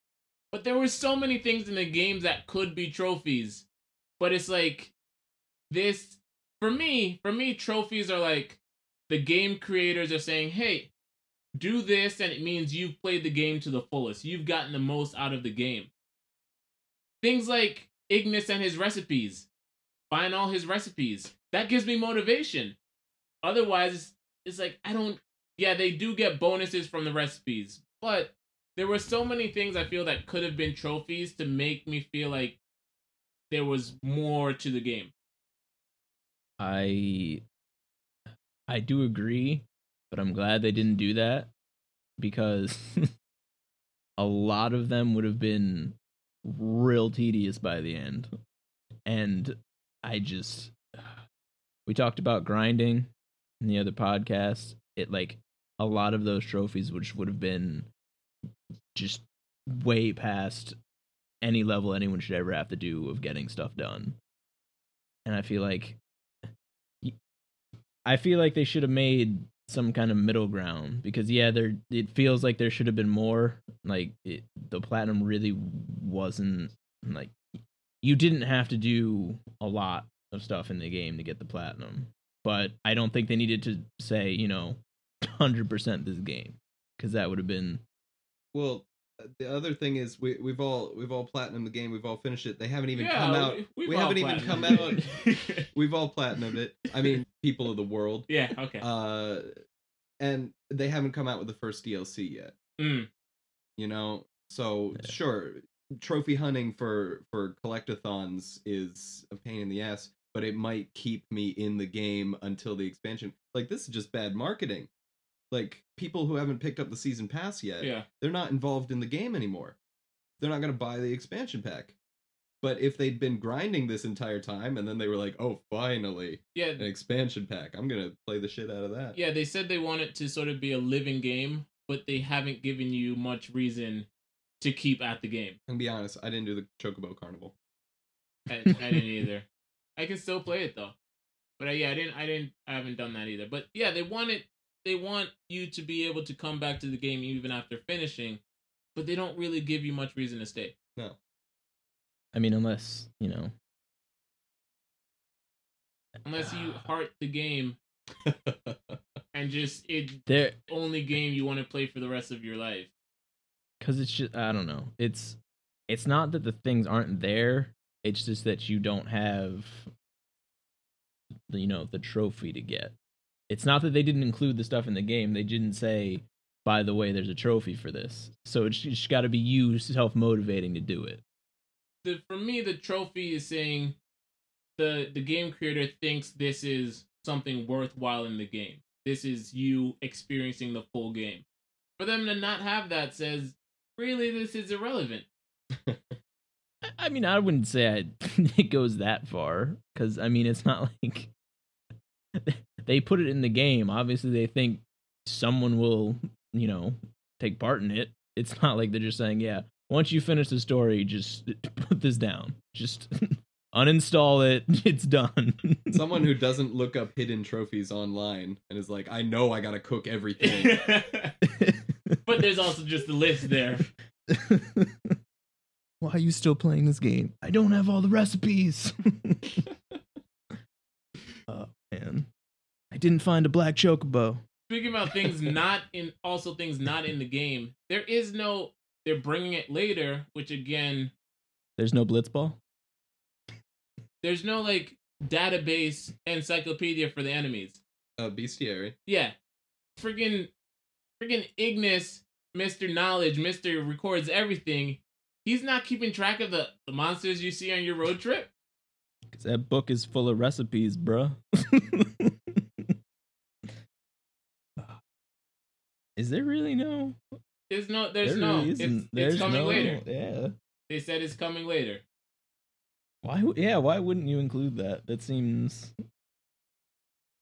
But there were so many things in the game that could be trophies. But it's like this for me, for me, trophies are like the game creators are saying, hey, do this, and it means you've played the game to the fullest. You've gotten the most out of the game. Things like Ignis and his recipes. Find all his recipes. That gives me motivation. Otherwise, it's, it's like, I don't. Yeah, they do get bonuses from the recipes, but there were so many things I feel that could have been trophies to make me feel like there was more to the game. I I do agree, but I'm glad they didn't do that because a lot of them would have been real tedious by the end. And I just we talked about grinding in the other podcast. It like a lot of those trophies which would have been just way past any level anyone should ever have to do of getting stuff done. And I feel like I feel like they should have made some kind of middle ground because yeah, there it feels like there should have been more. Like it, the platinum really wasn't like you didn't have to do a lot of stuff in the game to get the platinum. But I don't think they needed to say, you know, 100% this game cuz that would have been Well, uh, the other thing is we we've all we've all platinum the game. We've all finished it. They haven't even yeah, come out. we've we all haven't even come out. We've all platinumed it. I mean, people of the world. yeah. Okay. Uh, and they haven't come out with the first DLC yet. Mm. You know, so Yeah. sure, trophy hunting for for collectathons is a pain in the ass, but it might keep me in the game until the expansion. Like this is just bad marketing. Like people who haven't picked up the season pass yet, Yeah. they're not involved in the game anymore. They're not going to buy the expansion pack. But if they'd been grinding this entire time and then they were like, "Oh, finally, Yeah. an expansion pack. I'm going to play the shit out of that." Yeah, they said they want it to sort of be a living game, but they haven't given you much reason to keep at the game. And be honest, I didn't do the Chocobo Carnival. I, I didn't either. I can still play it though, but uh, yeah, I didn't. I didn't. I haven't done that either. But yeah, they want it. They want you to be able to come back to the game even after finishing, but they don't really give you much reason to stay. No. I mean, unless you know, Unless you ah. heart the game and just it there only game you want to play for the rest of your life. because it's just I don't know. It's it's not that the things aren't there. It's just that you don't have, you know, the trophy to get. It's not that they didn't include the stuff in the game. They didn't say, by the way, there's a trophy for this. So it's just got to be you self motivating to do it. The for me the trophy is saying the the game creator thinks this is something worthwhile in the game. This is you experiencing the full game. For them to not have that says really this is irrelevant. I- mean, I wouldn't say I, it goes that far because I mean, it's not like they put it in the game. Obviously, they think someone will, you know, take part in it. It's not like they're just saying, "Yeah, once you finish the story, just put this down. Just uninstall it. It's done." Someone who doesn't look up hidden trophies online and is like, I know I gotta cook everything. but there's also just the list there. Why are you still playing this game? I don't have all the recipes. oh man, I didn't find a black chocobo. Speaking about things not in, also things not in the game. There is no. They're bringing it later, which again, There's no blitzball. there's no like database encyclopedia for the enemies. uh, bestiary. Yeah, friggin', friggin' Ignis, Mister Knowledge, Mister records everything. He's not keeping track of the, the monsters you see on your road trip. Cause that book is full of recipes, bruh. is there really no? There's no. There's there no. really it's, isn't. it's There's coming no- later. Yeah. They said it's coming later. Why? Yeah. Why wouldn't you include that? That seems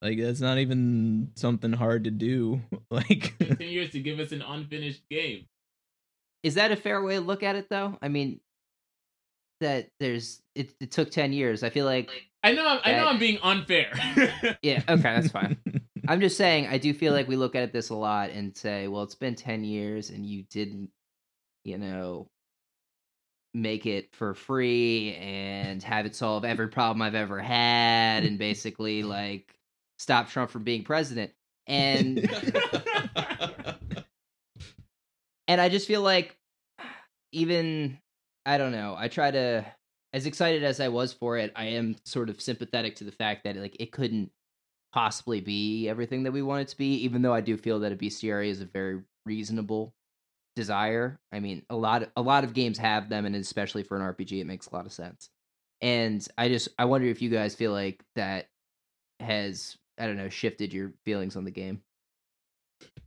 like that's not even something hard to do. Like, Ten years to give us an unfinished game. Is that a fair way to look at it, though? I mean, that there's it, it took ten years. I feel like I know. I'm, I know. I'm being unfair. yeah. Okay, that's fine. I'm just saying, I do feel like we look at this a lot and say, well, it's been 10 years and you didn't, you know, make it for free and have it solve every problem I've ever had and basically like stop Trump from being president. And and I just feel like even I don't know, I try to as excited as I was for it, I am sort of sympathetic to the fact that like it couldn't possibly be everything that we want it to be, even though I do feel that a bestiary is a very reasonable desire. I mean, a lot a lot of games have them, and especially for an RPG, it makes a lot of sense. And I just I wonder if you guys feel like that has I don't know shifted your feelings on the game.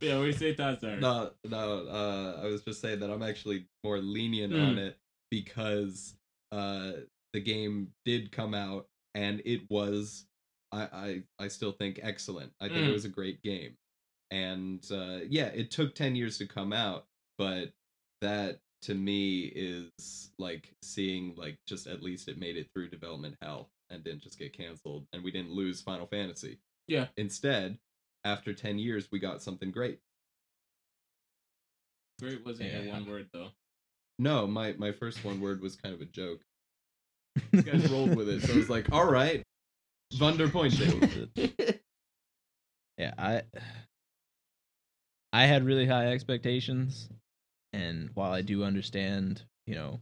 yeah, what do you say, Todd? Sorry. No, no. Uh, I was just saying that I'm actually more lenient Mm. on it because uh, the game did come out and it was, I, I, I still think excellent. I think Mm. it was a great game, and uh, yeah, it took ten years to come out, but that to me is like seeing like just at least it made it through development hell and didn't just get canceled, and we didn't lose Final Fantasy. Yeah. Instead, after ten years, we got something great. Great wasn't your Yeah. one word though. No, my my first one word was kind of a joke. You guys rolled with it, so I was like, all right, Wunderpointing. yeah, I I had really high expectations, and while I do understand, you know,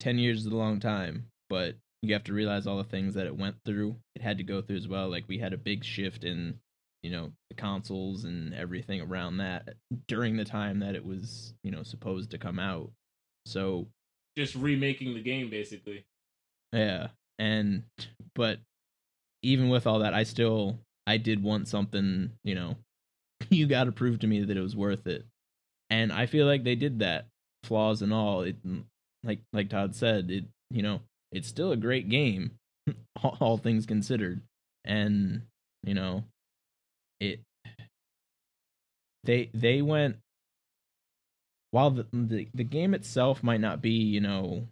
ten years is a long time, but you have to realize all the things that it went through. It had to go through as well. Like we had a big shift in, you know, the consoles and everything around that during the time that it was, you know, supposed to come out. So Just remaking the game, basically. yeah, and but even with all that, I still I did want something. You know, you got to prove to me that it was worth it, and I feel like they did that, flaws and all. It mm, like like Todd said, it you know it's still a great game, all, all things considered, and you know it. They they went while the, the the game itself might not be you know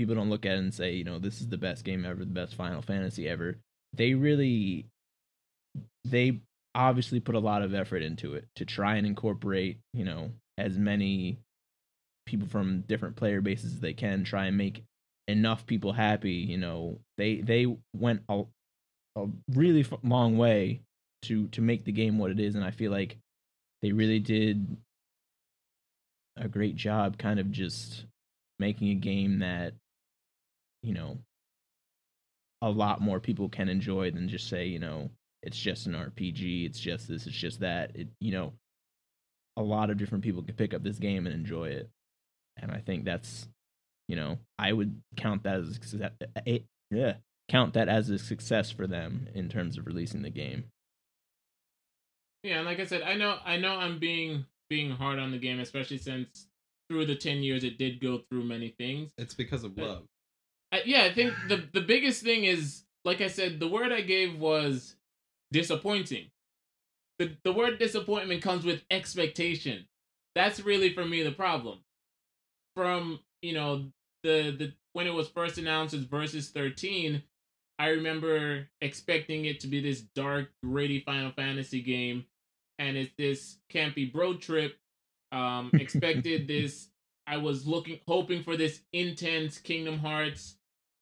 people don't look at it and say, you know, this is the best game ever, the best Final Fantasy ever. They really they obviously put a lot of effort into it to try and incorporate, you know, as many people from different player bases as they can, try and make enough people happy, you know. They they went a, a really long way to to make the game what it is and I feel like they really did a great job kind of just making a game that you know a lot more people can enjoy than just say you know it's just an rpg it's just this it's just that it you know a lot of different people can pick up this game and enjoy it and i think that's you know i would count that as a success eh, yeah count that as a success for them in terms of releasing the game Yeah, and like I said, I know I know I'm being being hard on the game, especially since through the ten years it did go through many things. It's because of love. I, yeah, I think the the biggest thing is like I said, the word I gave was disappointing. The the word disappointment comes with expectation. That's really for me the problem. From you know the the when it was first announced as versus thirteen, I remember expecting it to be this dark, gritty Final Fantasy game, and it's this campy bro trip. Um, expected this. I was looking, hoping for this intense Kingdom Hearts,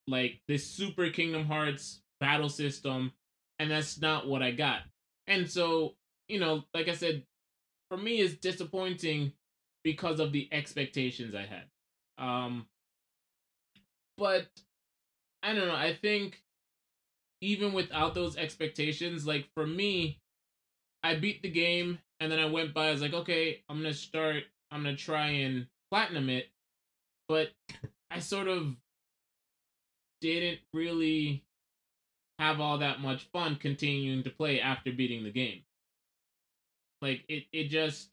like this super Kingdom Hearts battle system, and that's not what I got. And so, you know, like I said, for me, it's disappointing because of the expectations I had. Um, but I don't know. I think even without those expectations, like for me, I beat the game and then I went by. I was like, okay, I'm gonna start. I'm gonna try and platinum it, but I sort of didn't really have all that much fun continuing to play after beating the game. Like it, it just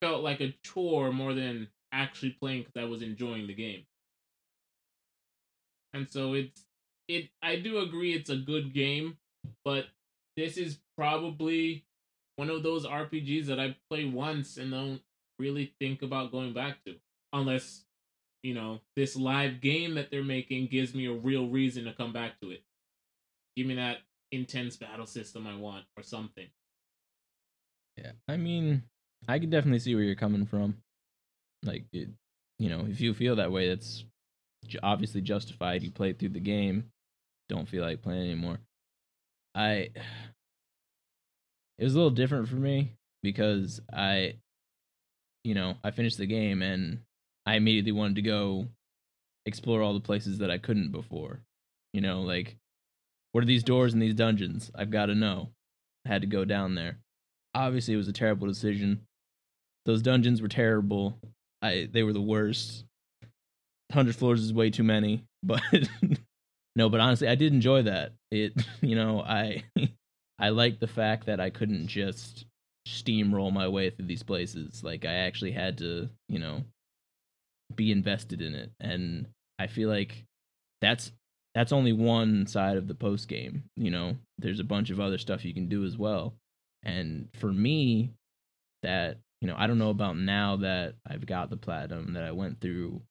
felt like a chore more than actually playing because I was enjoying the game. And so it's it I do agree it's a good game, but this is probably one of those RPGs that I play once and don't really think about going back to. Unless, you know, this live game that they're making gives me a real reason to come back to it. Give me that intense battle system I want or something. Yeah, I mean, I can definitely see where you're coming from. Like, it, you know, if you feel that way, that's obviously justified. You played through the game, don't feel like playing anymore. I, it was a little different for me because I, you know, I finished the game and I immediately wanted to go explore all the places that I couldn't before. You know, like, what are these doors in these dungeons? I've got to know. I had to go down there obviously it was a terrible decision. Those dungeons were terrible. I they were the worst. Hundred floors is way too many, but no. But honestly, I did enjoy that. It you know I I like the fact that I couldn't just steamroll my way through these places. Like I actually had to you know be invested in it, and I feel like that's that's only one side of the post game. You know, there's a bunch of other stuff you can do as well. And for me, that, you know, I don't know about now that I've got the platinum, that I went through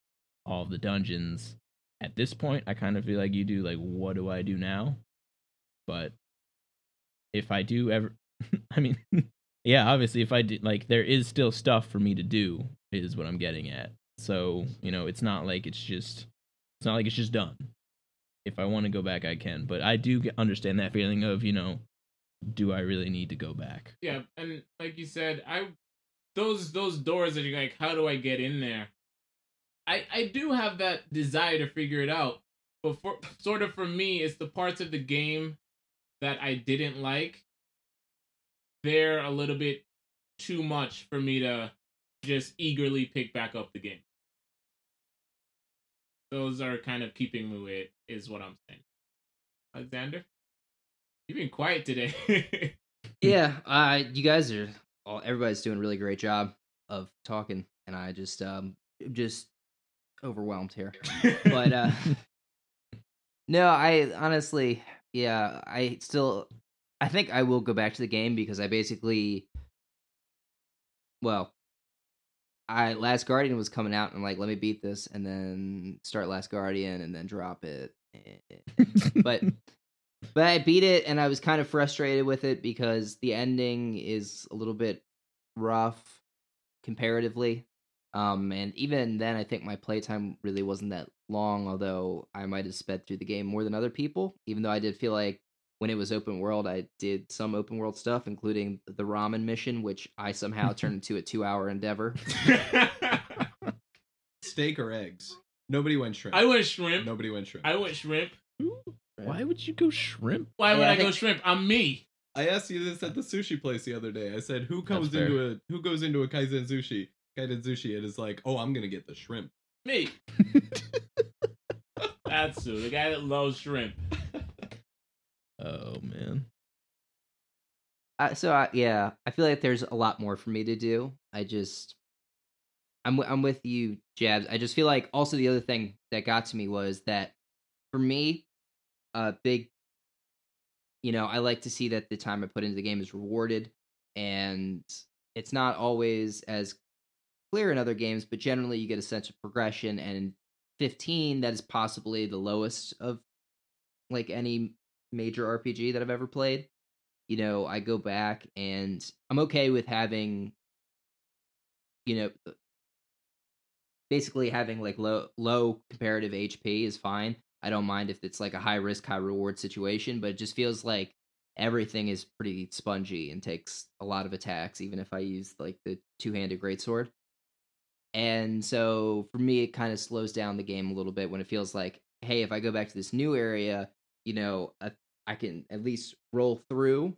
all the dungeons. At this point, I kind of feel like you do, like, what do I do now? But if I do ever, I mean, yeah, obviously, if I did, like, there is still stuff for me to do, is what I'm getting at. So, you know, it's not like it's just, it's not like it's just done. If I want to go back, I can. But I do understand that feeling of, you know, do I really need to go back? Yeah, and like you said, I those those doors that you're like, how do I get in there? I I do have that desire to figure it out, but for sort of for me, it's the parts of the game that I didn't like. They're a little bit too much for me to just eagerly pick back up the game. Those are kind of keeping me away, is what I'm saying. Alexander, you've been quiet today. yeah, uh, you guys are all everybody's doing a really great job of talking, and I just um just overwhelmed here. But uh no, I honestly, yeah, I still I think I will go back to the game because I basically well, I Last Guardian was coming out and I'm like, let me beat this and then start Last Guardian and then drop it. But but I beat it and I was kind of frustrated with it because the ending is a little bit rough comparatively. Um and even then I think my playtime really wasn't that long, although I might have sped through the game more than other people, even though I did feel like when it was open world, I did some open world stuff, including the ramen mission, which I somehow turned into a two hour endeavor. Steak or eggs? Nobody went shrimp. I went shrimp. Nobody went shrimp. I went shrimp. Why would you go shrimp? Why would Yeah, I I, go shrimp? I'm me. I asked you this at the sushi place the other day. I said, "Who comes into a who goes into a kaiten sushi? Kaiten sushi, and is like, oh, I'm gonna get the shrimp." Me. That's who. The guy that loves shrimp. Oh man. Uh, so I, yeah, I feel like there's a lot more for me to do. I just, I'm I'm with you, Jabs. I just feel like also the other thing that got to me was that for me, a big, you know, I like to see that the time I put into the game is rewarded, and it's not always as clear in other games, but generally you get a sense of progression. And 15, that is possibly the lowest of like any major RPG that I've ever played you know, I go back and I'm okay with having, you know, uh, basically having like low low comparative HP is fine. I don't mind if it's like a high risk, high reward situation, but it just feels like everything is pretty spongy and takes a lot of attacks, even if I use like the two handed greatsword. And so for me, it kind of slows down the game a little bit when it feels like, hey, if I go back to this new area, you know, I, I can at least roll through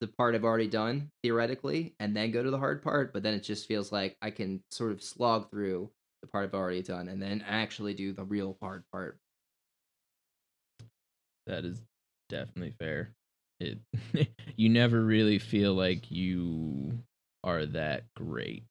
the part I've already done theoretically and then go to the hard part, but then it just feels like I can sort of slog through the part I've already done and then actually do the real hard part. That is definitely fair. It you never really feel like you are that great.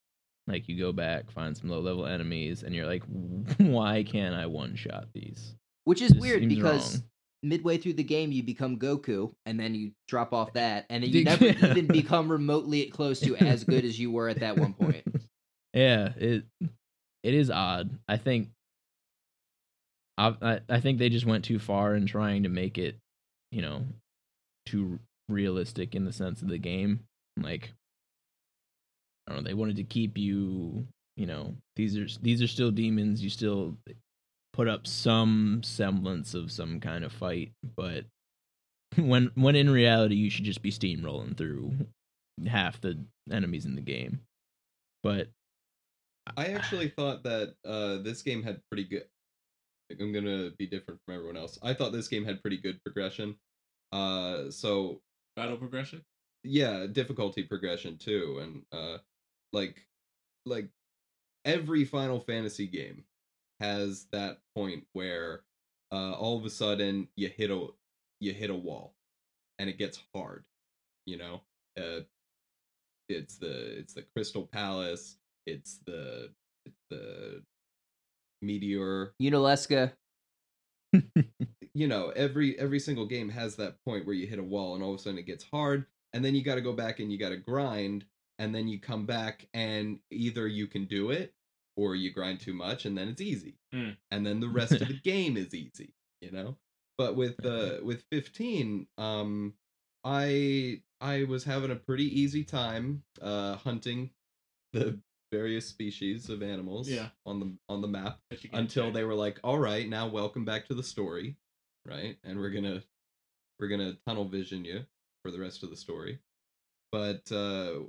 Like you go back, find some low level enemies, and you're like, why can't I one shot these? Which is This weird because wrong. Midway through the game you become Goku and then you drop off eh, that and then you never even become remotely close to as good as you were at that one point. yeah, it it is odd. I think I, I I think they just went too far in trying to make it, you know, too realistic in the sense of the game. Like I don't know, they wanted to keep you, you know, these are these are still demons. You still put up some semblance of some kind of fight, but when when in reality you should just be steamrolling through half the enemies in the game. But I actually thought that uh, this game had pretty good. I'm gonna be different from everyone else. I thought this game had pretty good progression. Uh, so Battle progression. yeah, difficulty progression too, and uh, like, like every Final Fantasy game has that point where uh, all of a sudden you hit a you hit a wall, and it gets hard. You know, uh, it's the it's the Crystal Palace. It's the it's the meteor Yunalesca, you know every every single game has that point where you hit a wall and all of a sudden it gets hard and then you got to go back and you got to grind and then you come back and either you can do it or you grind too much and then it's easy Mm. and then the rest of the game is easy you know but with uh with 15 um i i was having a pretty easy time uh hunting the various species of animals Yeah. on the on the map that you can until check. they were like all right now welcome back to the story right and we're gonna we're gonna tunnel vision you for the rest of the story but uh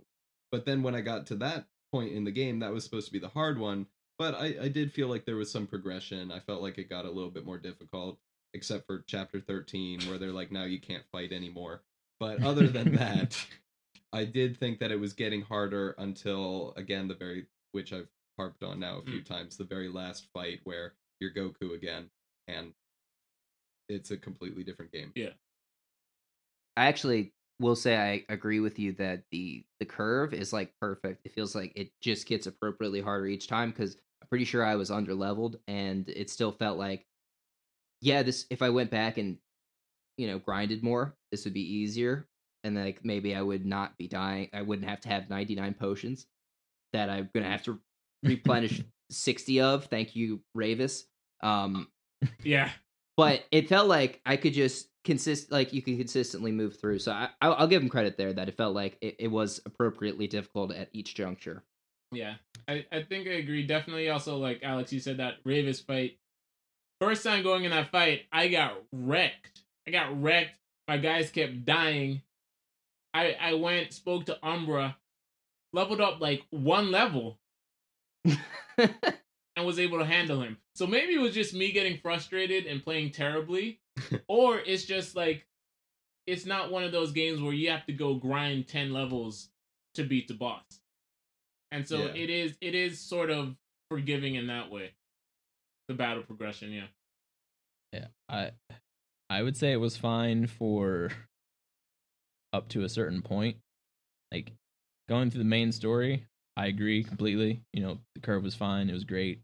but then when i got to that point in the game that was supposed to be the hard one but i i did feel like there was some progression. I felt like it got a little bit more difficult except for chapter 13 where they're like now you can't fight anymore. But other than that i did think that it was getting harder until again the very which i've harped on now a few mm. times the very last fight where you're goku again and it's a completely different game. Yeah. I actually will say I agree with you that the the curve is like perfect. It feels like it just gets appropriately harder each time because I'm pretty sure I was under leveled and it still felt like yeah, this if I went back and you know grinded more, this would be easier and like maybe I would not be dying. I wouldn't have to have 99 potions that I'm gonna have to replenish sixty of. Thank you, Ravus. Um, Yeah. but it felt like I could just consist like you can consistently move through. So I, I'll, I'll give him credit there that it felt like it, it was appropriately difficult at each juncture. Yeah, I, I think I agree. Definitely also, like Alex, you said that Ravus fight. First time going in that fight, I got wrecked. I got wrecked. My guys kept dying. I I went, spoke to Umbra, leveled up like one level, and was able to handle him. So maybe it was just me getting frustrated and playing terribly, or it's just like it's not one of those games where you have to go grind 10 levels to beat the boss. And so Yeah. it is it is sort of forgiving in that way. The battle progression, yeah. Yeah, I I would say it was fine for up to a certain point. Like going through the main story, I agree completely. You know, the curve was fine, it was great.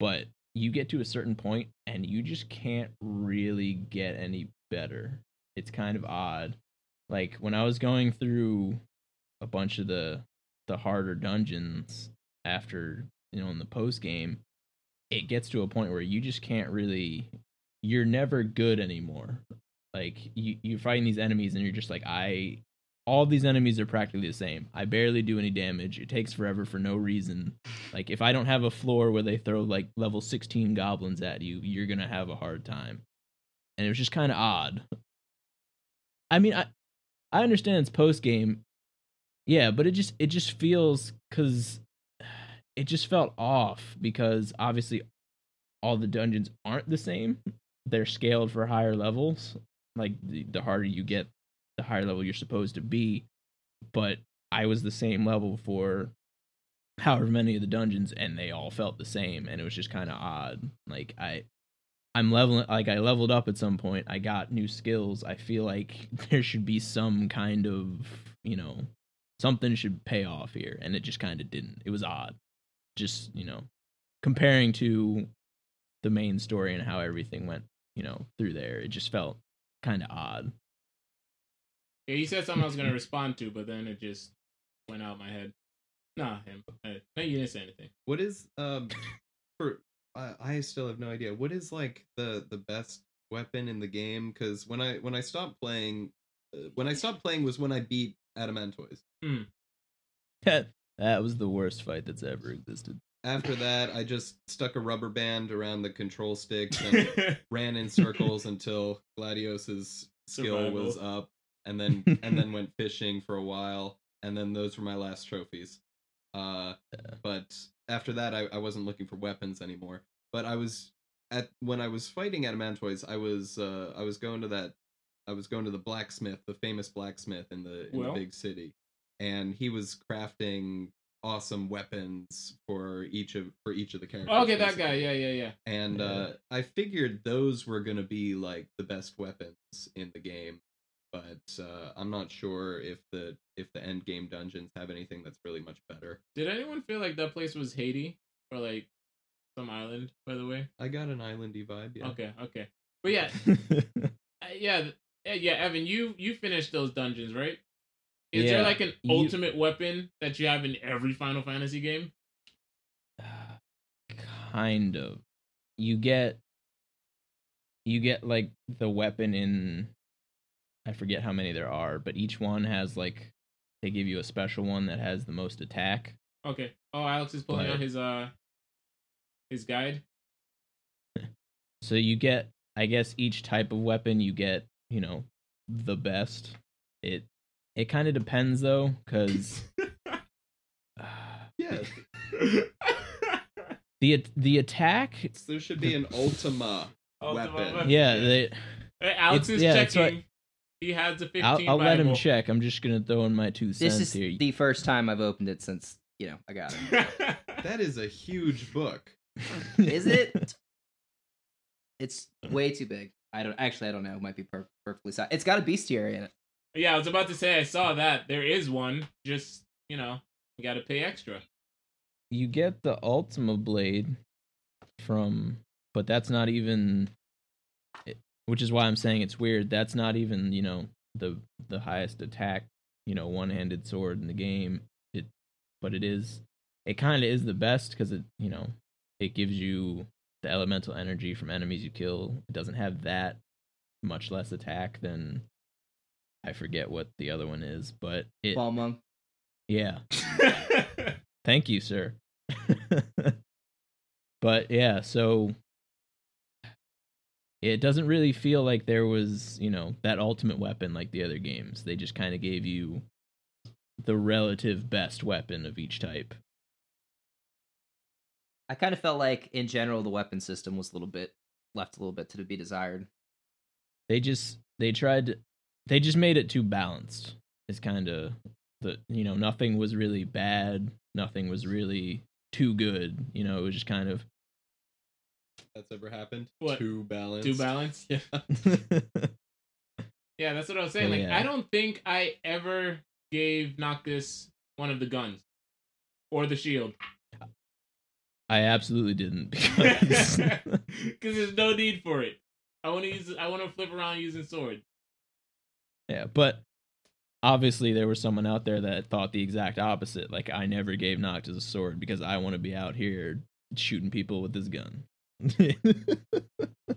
But you get to a certain point and you just can't really get any better. It's kind of odd. Like when I was going through a bunch of the the harder dungeons after, you know, in the post game, it gets to a point where you just can't really you're never good anymore. Like you you're fighting these enemies and you're just like I all these enemies are practically the same. I barely do any damage. It takes forever for no reason. Like if I don't have a floor where they throw like level 16 goblins at you, you're going to have a hard time. And it was just kind of odd. I mean, I I understand it's post game. Yeah, but it just it just feels cuz it just felt off because obviously all the dungeons aren't the same. They're scaled for higher levels. Like the, the harder you get, the higher level you're supposed to be. But I was the same level for however many of the dungeons and they all felt the same and it was just kind of odd. Like I I'm leveling like I leveled up at some point. I got new skills. I feel like there should be some kind of, you know, something should pay off here and it just kind of didn't. It was odd. Just, you know, comparing to the main story and how everything went, you know, through there. It just felt kind of odd. Yeah, he said something I was gonna respond to, but then it just went out my head. Nah, him. Uh, No, you didn't say anything. What is um for I I still have no idea. What is like the the best weapon in the game? Because when I when I stopped playing, uh, when I stopped playing was when I beat Adamantoise. that that was the worst fight that's ever existed. After that, I just stuck a rubber band around the control sticks and ran in circles until Gladios's skill was up, and then and then went fishing for a while, and then those were my last trophies. Uh, Yeah. but after that, I, I wasn't looking for weapons anymore. But I was at when I was fighting Adamantoise, I was uh, I was going to that I was going to the blacksmith, the famous blacksmith in the in Well. the big city, and he was crafting awesome weapons for each of for each of the characters. okay, that guy. Yeah, yeah, yeah. and Yeah. uh, I figured those were gonna be like the best weapons in the game, but uh, I'm not sure if the if the end game dungeons have anything that's really much better. Did anyone feel like that place was Haiti or like some island? By the way. I got an islandy vibe. Yeah. Okay, okay. But yeah, uh, yeah, yeah, yeah. Evan, you you finished those dungeons, right? Is there like an you- ultimate weapon that you have in every Final Fantasy game? kind of. You get you get like the weapon in I forget how many there are, but each one has like they give you a special one that has the most attack. Okay. Oh, Alex is pulling But- out his uh his guide. So you get I guess each type of weapon you get, you know, the best. It it kind of depends though cuz Yeah. the the attack So there should be an Ultima. Ultimate Weapon. yeah, they, Alex It's- is yeah, checking. what- He has a 15 I'll, I'll let him check. I'm just gonna throw in my two cents This is here. the first time I've opened it since you know I got it. That is a huge book. Is it? It's way too big. I don't actually. I don't know. It might be per- perfectly sized. It's got a bestiary in it. yeah, I was about to say I saw that. There is one. Just, you know, you got to pay extra. you get the Ultima Blade from, but that's not even, it- which is why I'm saying it's weird. That's not even you know the the highest attack, you know, one handed sword in the game. It, but it is it kind of is the best because it you know it gives you the elemental energy from enemies you kill. It doesn't have that much less attack than I forget what the other one is, but it Balmung. yeah. Thank you, sir. but yeah, so it doesn't really feel like there was, you know, that ultimate weapon like the other games. They just kind of gave you the relative best weapon of each type. I kind of felt like, in general, the weapon system was a little bit left a little bit to be desired. They just they tried they just made it too balanced. It's kind of the you know, nothing was really bad, nothing was really too good, you know, it was just kind of That's ever happened? What? Too balanced. Two balance. Yeah. Yeah, that's what I was saying. Like, yeah. I don't think I ever gave Noctis one of the guns or the shield I absolutely didn't because because there's no need for it. I want to use. I want to flip around using sword. Yeah, but obviously there was someone out there that thought the exact opposite. Like I never gave Noctis a sword because I want to be out here shooting people with this gun.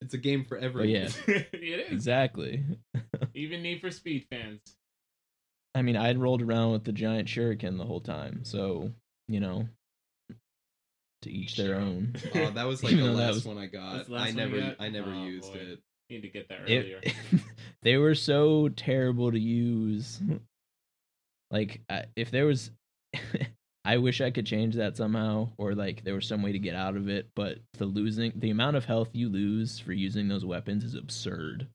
It's a game for everyone. yeah. it is exactly. even Need for Speed fans. I mean, I'd rolled around with the giant shuriken the whole time, so you know, to each their own. Oh, that was like the though that last was- one I got. Last I one never, got? I never Oh, used boy. it. Need to get that earlier. It, they were so terrible to use. Like, I- if there was, I wish I could change that somehow, or like there was some way to get out of it. But the losing, the amount of health you lose for using those weapons is absurd.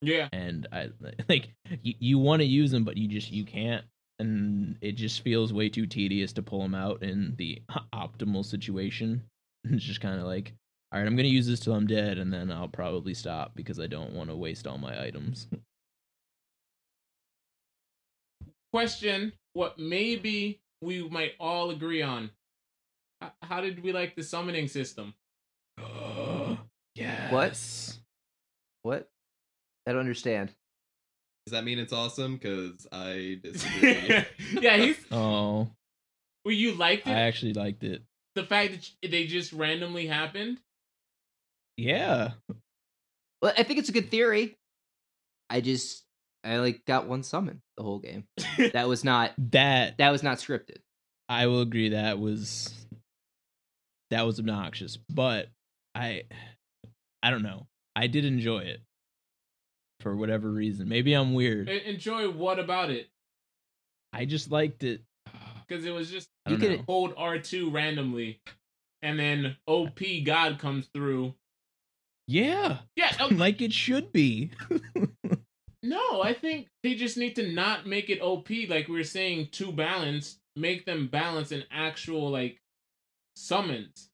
yeah, And I like you, you want to use them, but you just you can't, and it just feels way too tedious to pull them out in the optimal situation. It's just kind of like, all right, I'm gonna use this till I'm dead, and then I'll probably stop because I don't want to waste all my items. question: What maybe we might all agree on? H- How did we like the summoning system? yes. What? What? I don't understand. Does that mean it's awesome? Because I disagree. yeah, he's. Oh, Well, you liked it. I actually liked it. the fact that they just randomly happened. Yeah. Well, I think it's a good theory. I just I like got one summon the whole game. That was not That that was not scripted. I will agree that was that was obnoxious, but I I don't know. I did enjoy it for whatever reason. Maybe I'm weird. Enjoy what about it? I just liked it. Because it was just You don't hold R two randomly, and then OP God comes through. Yeah, Yeah, oh, like it should be. no, I think they just need to not make it OP like we were saying too balanced. Make them balance an actual like summons.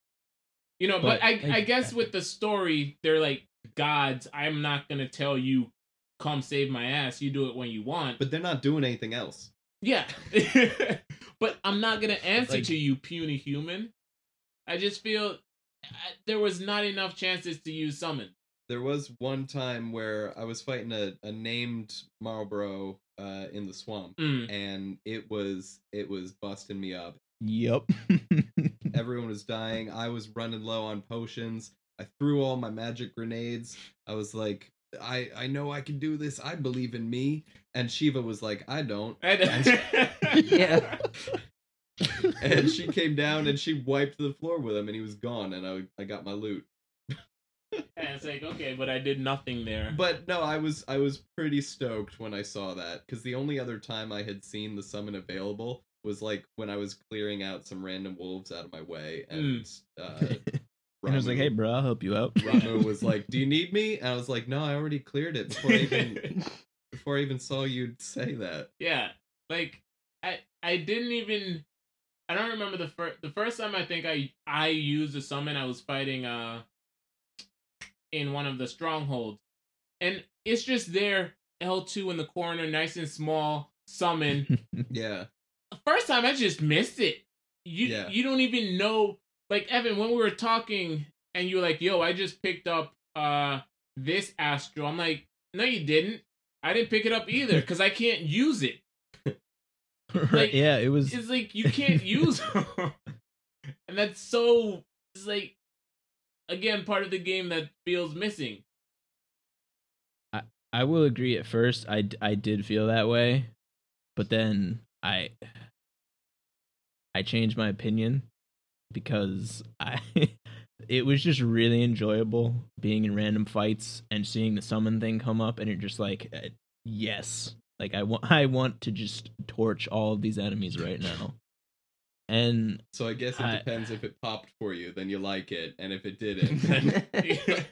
You know, but, But, I like, I guess with the story, they're like gods. I'm not gonna tell you come save my ass. You do it when you want. but they're not doing anything else. Yeah. but I'm not going to answer Like- to you, puny human. I just feel uh, there was not enough chances to use summon. There was one time where I was fighting a, a named Malboro uh, in the swamp, Mm. and it was it was busting me up. yep. Everyone was dying. I was running low on potions. I threw all my magic grenades. I was like, I I know I can do this. I believe in me. And Shiva was like, I don't. Yeah. And she came down and she wiped the floor with him, and he was gone. And I I got my loot. And it's like, okay, but I did nothing there. But no, I was I was pretty stoked when I saw that because the only other time I had seen the summon available was like when I was clearing out some random wolves out of my way, and uh, and I was like, "Hey, bro, I'll help you out." Ramuh was like, "Do you need me?" And I was like, "No, I already cleared it before I even before I even saw you say that." yeah. Like I I didn't even I don't remember the first the first time I think I I used a summon I was fighting uh in one of the strongholds. And it's just there L2 in the corner nice and small summon Yeah, first time I just missed it. You Yeah. you don't even know like Evan when we were talking and you were like, "Yo, I just picked up uh this Astro." I'm like, "No, you didn't. I didn't pick it up either cuz I can't use it." Right, Like, yeah, it was. It's like you can't use them. and that's so it's like again part of the game that feels missing. I will agree. At first, I I did feel that way, but then I I changed my opinion because I it was just really enjoyable being in random fights and seeing the summon thing come up, and you're just like, uh, yes, like I want I want to just torch all of these enemies right now. And So I guess it I- depends if it popped for you, then you like it, and if it didn't, then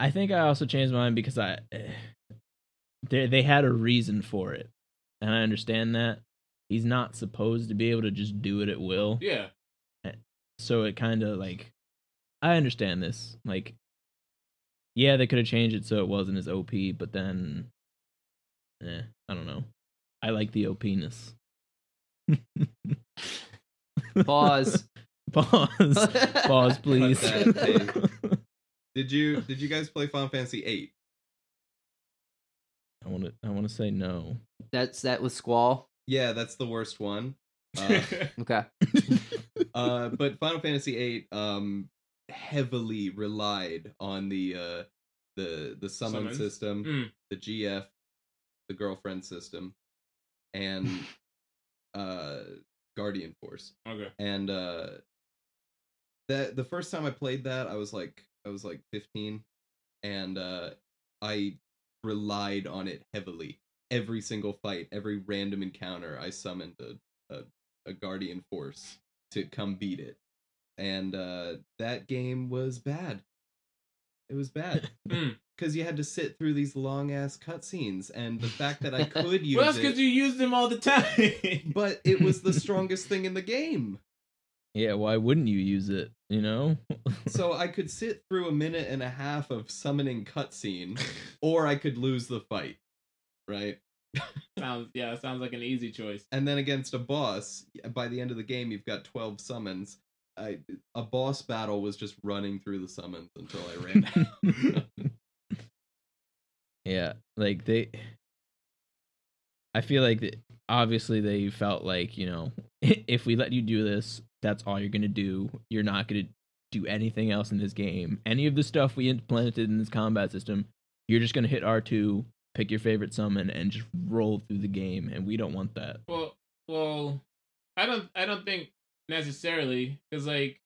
I think I also changed mine because I they they had a reason for it, and I understand that he's not supposed to be able to just do it at will. Yeah. So it kind of like I understand this. Like, yeah, they could have changed it so it wasn't as OP, but then, eh, I don't know. I like the OPness. Pause. Pause. Pause, please. did you did you guys play Final Fantasy VIII? I want to. I want to say no. That's that was Squall. Yeah, that's the worst one. Uh, Okay. uh, but Final Fantasy VIII um, heavily relied on the uh, the the summon Summons? system, Mm. the GF, the girlfriend system, and uh, Guardian Force. okay. and uh that the first time i played that i was like i was like 15 and uh i relied on it heavily every single fight every random encounter i summoned a, a, a guardian force to come beat it and uh that game was bad it was bad Mm. because you had to sit through these long ass cutscenes and the fact that i could use Well, that's it because you use them all the time. but it was the strongest thing in the game Yeah, why wouldn't you use it? You know. so I could sit through a minute and a half of summoning cutscene, or I could lose the fight, right? sounds yeah, sounds like an easy choice. And then against a boss, by the end of the game, you've got twelve summons. I, a boss battle was just running through the summons until I ran out. yeah, like they. I feel like that obviously they felt like you know if we let you do this, that's all you're gonna do. You're not gonna do anything else in this game. Any of the stuff we implemented in this combat system, you're just gonna hit R two, pick your favorite summon, and just roll through the game. And we don't want that. Well, well, I don't, I don't think necessarily because like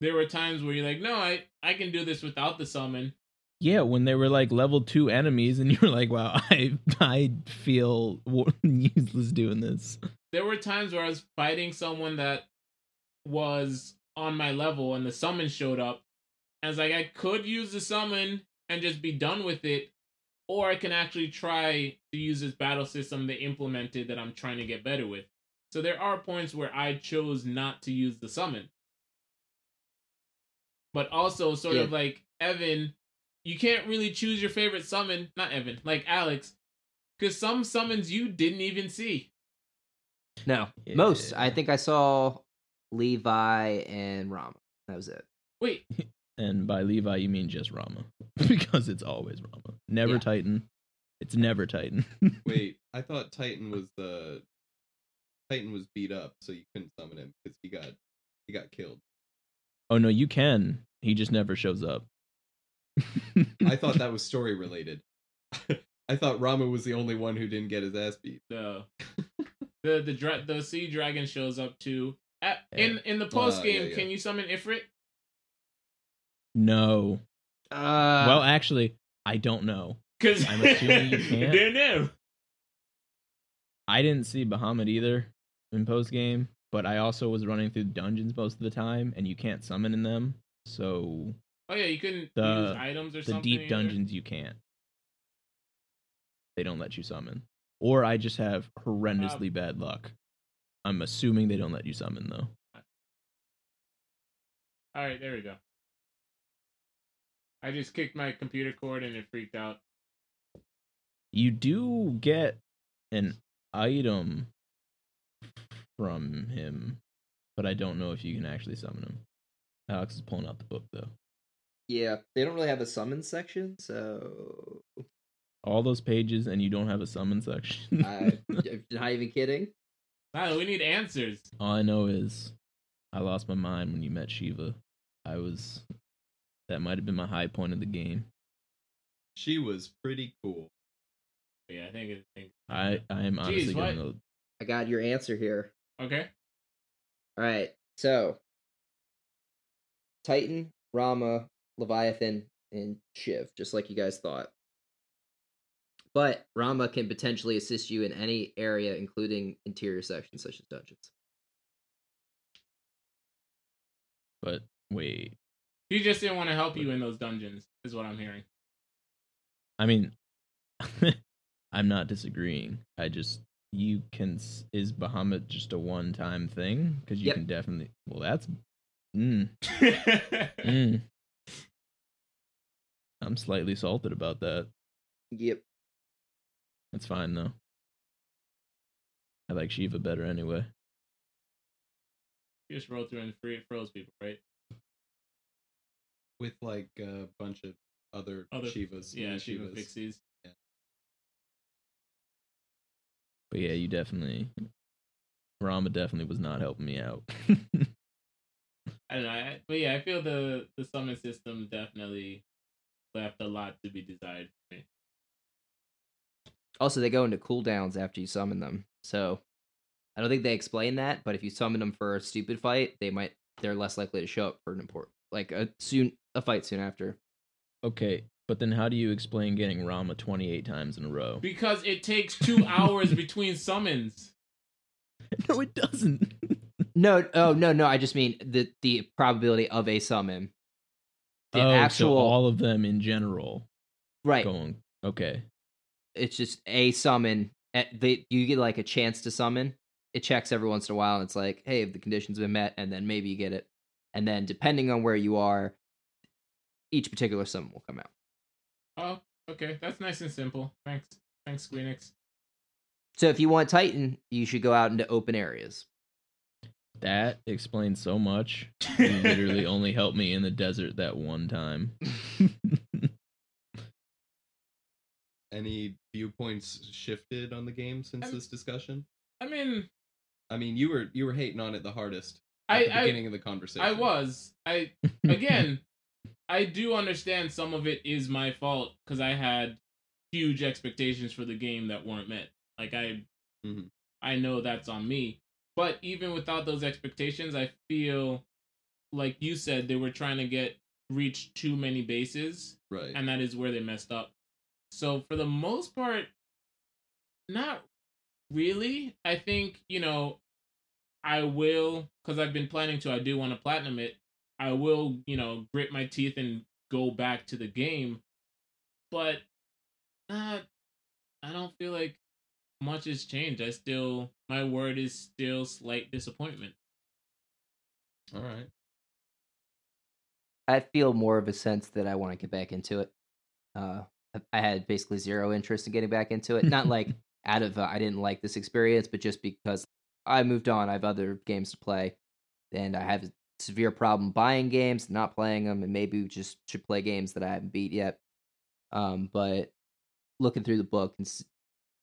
there were times where you're like, no, I, I can do this without the summon. Yeah, when they were like level two enemies, and you were like, "Wow, I I feel useless doing this." There were times where I was fighting someone that was on my level and the summon showed up. And it's like I could use the summon and just be done with it, or I can actually try to use this battle system they implemented that I'm trying to get better with. So there are points where I chose not to use the summon. But also sort of like Evan, you can't really choose your favorite summon, not Evan, like Alex, because some summons you didn't even see. No, most. I think I saw Levi and Rama. That was it. Wait, And by Levi, you mean just Rama, because it's always Rama, never Yeah. Titan. It's never Titan. Wait, I thought Titan was the Titan was beat up, so you couldn't summon him because he got he got killed. oh no, you can. He just never shows up. I thought that was story related. I thought Rama was the only one who didn't get his ass beat. the the the dra- the sea dragon shows up too. At, in in the Uh, post game, yeah, yeah. can you summon Ifrit? no. Uh, well, actually, I don't know. Because I'm assuming you can't. Don't know. I didn't see Bahamut either in post game, but I also was running through dungeons most of the time, and you can't summon in them. So Oh yeah, you couldn't The- use items or the something. The deep dungeons you can't. They don't let you summon, or I just have horrendously bad luck. I'm assuming they don't let you summon though. All right, there we go. I just kicked my computer cord and it freaked out. You do get an item from him, but I don't know if you can actually summon him. Alex is pulling out the book though. yeah, they don't really have a summon section, so All those pages, and you don't have a summon section. I, I'm not even kidding. Tyler, we need answers. All I know is I lost my mind when you met Shiva. I was that might have been my high point of the game. She was pretty cool. Yeah, I think. It, I think I I am honestly Jeez, what? gonna I got your answer here. okay. All right. So Titan, Rama, Leviathan, and Shiv, just like you guys thought. But Rama can potentially assist you in any area, including interior sections such as dungeons. but wait. He just didn't want to help you in those dungeons, is what I'm hearing. I mean I'm not disagreeing. I just you can is Bahamut just a one time thing? Because you Yep. can definitely well that's mm, mm. I'm slightly salted about that. Yep. That's fine though. I like Shiva better anyway. You just roll through and free froze people, right? With like a bunch of other, Other Shivas. Yeah, mini Shiva Shivas. pixies. But yeah, you definitely Rama definitely was not helping me out. I don't know, I, but yeah, I feel the the summon system definitely left a lot to be desired for me. Also, they go into cooldowns after you summon them. So I don't think they explain that, but if you summon them for a stupid fight, they might they're less likely to show up for an important like a soon a fight soon after. okay, but then how do you explain getting Rama 28 times in a row? Because it takes two hours between summons. no, it doesn't. No, oh no, no, I just mean the the probability of a summon. The oh, actual so all of them in general right. going. Okay. It's just a summon. eh, They you get like a chance to summon. It checks every once in a while, and it's like, hey, if the conditions have been met, and then maybe you get it. And then depending on where you are, each particular summon will come out. Oh, okay, that's nice and simple. Thanks, thanks, Squeenix. So if you want Titan, you should go out into open areas. That explains so much. You literally only helped me in the desert that one time. Any viewpoints shifted on the game since I'm- this discussion? I mean, I mean, you were you were hating on it the hardest I at the I, beginning of the conversation. I was I again, I do understand some of it is my fault because I had huge expectations for the game that weren't met. Like I, Mhm. I know that's on me. But even without those expectations, I feel like you said they were trying to get reach too many bases, right. and that is where they messed up. So for the most part, not really. I think you know I will because I've been planning to. I do want to platinum it. I will, you know, grit my teeth and go back to the game, but not. I don't feel like much has changed. I still, my word is still slight disappointment. All right. I feel more of a sense that I want to get back into it. Uh, I- I had basically zero interest in getting back into it. Not like out of uh, I didn't like this experience, but just because I moved on. I have other games to play, and I have a severe problem buying games, not playing them, and maybe we just should play games that I haven't beat yet. Um, but looking through the book and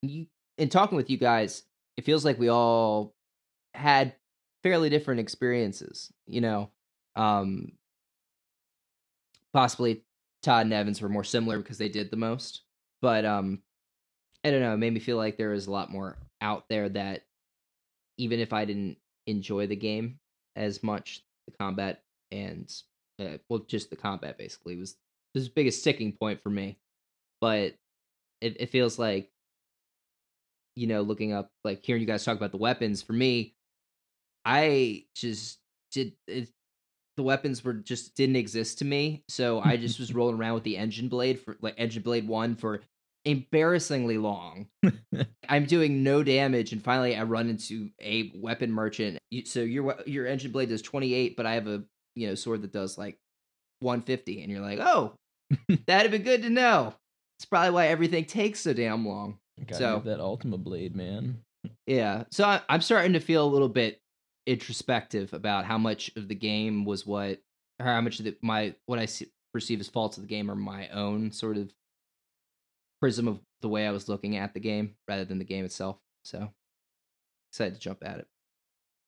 you and talking with you guys, it feels like we all had fairly different experiences. You know, um, possibly Todd and Evans were more similar because they did the most. But um I don't know, it made me feel like there was a lot more out there that even if I didn't enjoy the game as much, the combat and uh, well just the combat basically was the biggest sticking point for me. But it, it feels like you know, looking up like hearing you guys talk about the weapons, for me, I just did it the weapons were just didn't exist to me. So I just was rolling around with the engine blade for like engine blade one for embarrassingly long. I'm doing no damage, and finally I run into a weapon merchant. So your your engine blade does 28, but I have a you know sword that does like 150, and you're like, oh, that'd be good to know. It's probably why everything takes so damn long. So- that Ultima Blade, man. Yeah. So I, I'm starting to feel a little bit introspective about how much of the game was what, or how much of the, my what I see, perceive as faults of the game are my own sort of prism of the way I was looking at the game rather than the game itself. So excited to jump at it.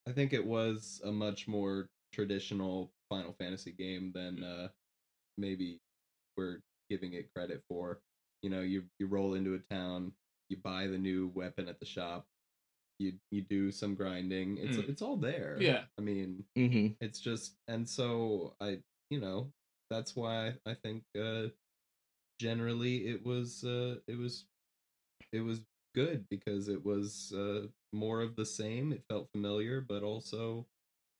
I think it was a much more traditional Final Fantasy game than uh, maybe we're giving it credit for. You know, you you roll into a town, you buy the new weapon at the shop, you you do some grinding. It's Mm. it's all there. Yeah. I mean, Mm-hmm. it's just and so I you know that's why I think uh, generally it was uh, it was it was good because it was uh, more of the same. It felt familiar, but also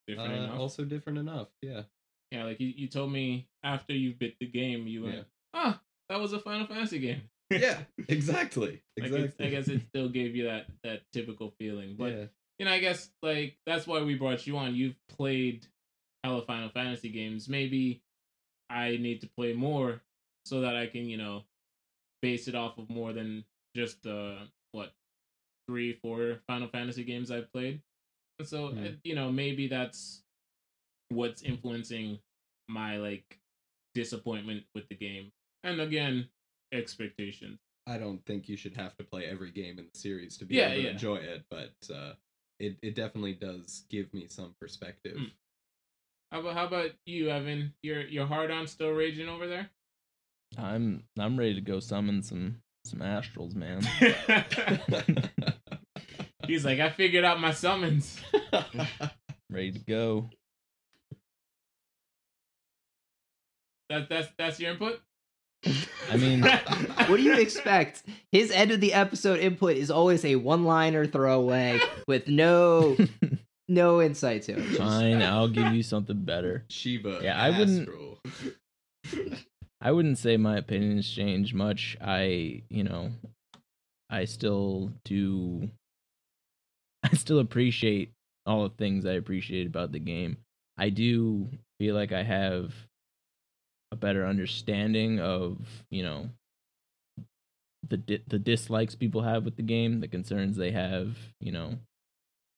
Different uh, enough. also different enough. Yeah. Yeah, like you, you told me after you bit the game, you went, Yeah. ah, that was a Final Fantasy game. yeah, exactly. Exactly. it's, I guess it still gave you that that typical feeling, but yeah. you know, I guess like that's why we brought you on. You've played hella Final Fantasy games. Maybe I need to play more so that I can, you know, base it off of more than just uh what three, four Final Fantasy games I've played. And so, Hmm. uh, you know, maybe that's what's influencing my like disappointment with the game. And again, expectations. I don't think you should have to play every game in the series to be Yeah, able to yeah. enjoy it, but uh, it it definitely does give me some perspective. Mm. How about how about you, Evan? Your your hard on still raging over there? I'm I'm ready to go summon some some astrals, man. He's like, I figured out my summons. ready to go. That that's that's your input. I mean, What do you expect? His end of the episode input is always a one-liner throwaway with no no insight to it. Fine, I'll give you something better. Shiva. Yeah, I wouldn't- Astral. I wouldn't say my opinions change much. I, you know, I still do. I still appreciate all the things I appreciate about the game. I do feel like I have a better understanding of, you know, the di- the dislikes people have with the game, the concerns they have, you know,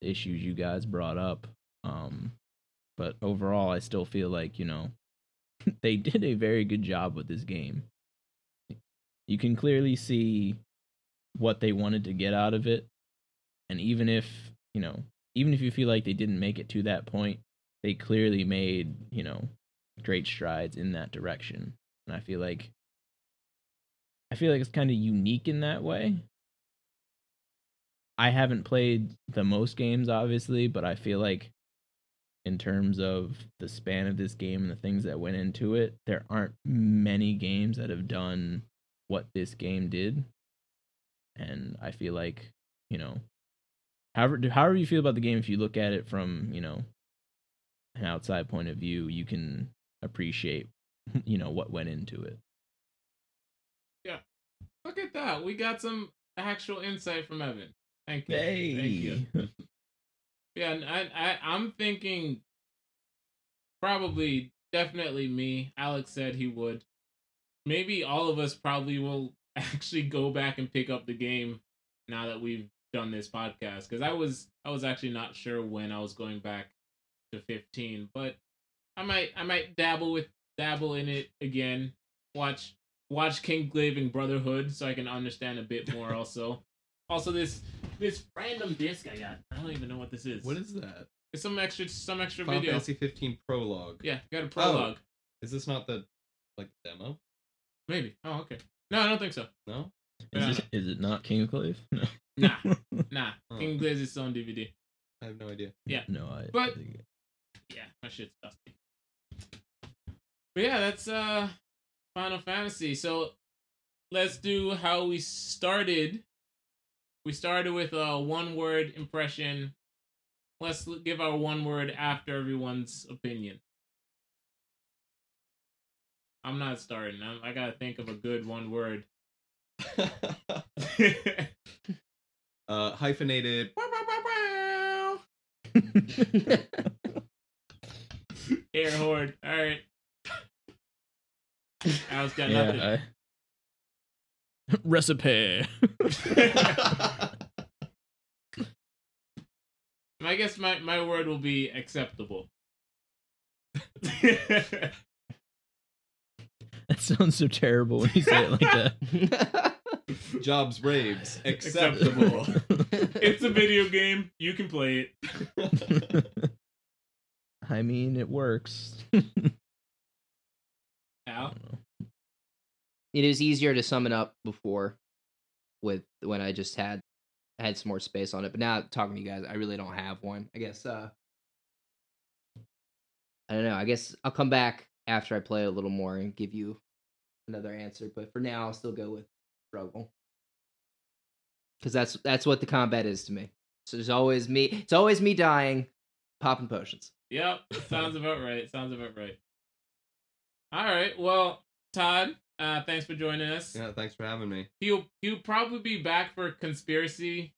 the issues you guys brought up. Um, but overall, I still feel like you know they did a very good job with this game. You can clearly see what they wanted to get out of it. And even if, you know, even if you feel like they didn't make it to that point, they clearly made, you know, great strides in that direction. And I feel like I feel like it's kind of unique in that way. I haven't played the most games obviously, but I feel like in terms of the span of this game and the things that went into it, there aren't many games that have done what this game did. And I feel like, you know, however however you feel about the game, if you look at it from, you know, an outside point of view, you can appreciate, you know, what went into it. Yeah. Look at that. We got some actual insight from Evan. Thank you. Thank you. Yeah, and I, I I'm thinking probably definitely me. Alex said he would. Maybe all of us probably will actually go back and pick up the game now that we've done this podcast because I was I was actually not sure when I was going back to 15, but I might I might dabble with dabble in it again. Watch watch King Glaving Brotherhood so I can understand a bit more also. Also this this random disc I got. I don't even know what this is. What is that? It's some extra some extra Final video. Fantasy 15 prologue. Yeah, got a prologue. Is this not the like demo? Maybe. Oh, okay. No, I don't think so. No. Is, Yeah. it, is it not King of Clave? No. Nah, nah. Oh. King Glaze is on DVD. I have no idea. Yeah. No, I. But- think Yeah, my shit's dusty. But yeah, that's uh Final Fantasy. So let's do how we started. We started with a one word impression. Let's give our one word after everyone's opinion. I'm not starting. I'm, I gotta think of a good one word. uh, hyphenated. Air horde. All right. Alex got nothing. yeah. I... Recipe. I guess my, my word will be acceptable. That sounds so terrible when you say it like that. Jobs raves Acceptable. acceptable. it's a video game. You can play it. I mean, it works. Al? It is easier to sum it up before with when I just had had some more space on it. But now talking to you guys, I really don't have one. I guess uh I don't know. I guess I'll come back after I play a little more and give you another answer. But for now I'll still go with struggle. Cause that's that's what the combat is to me. So there's always me it's always me dying, popping potions. Yep, sounds about right. Sounds about right. All right. Well, Todd, uh, thanks for joining us. yeah, thanks for having me. He'll he'll probably be back for conspiracy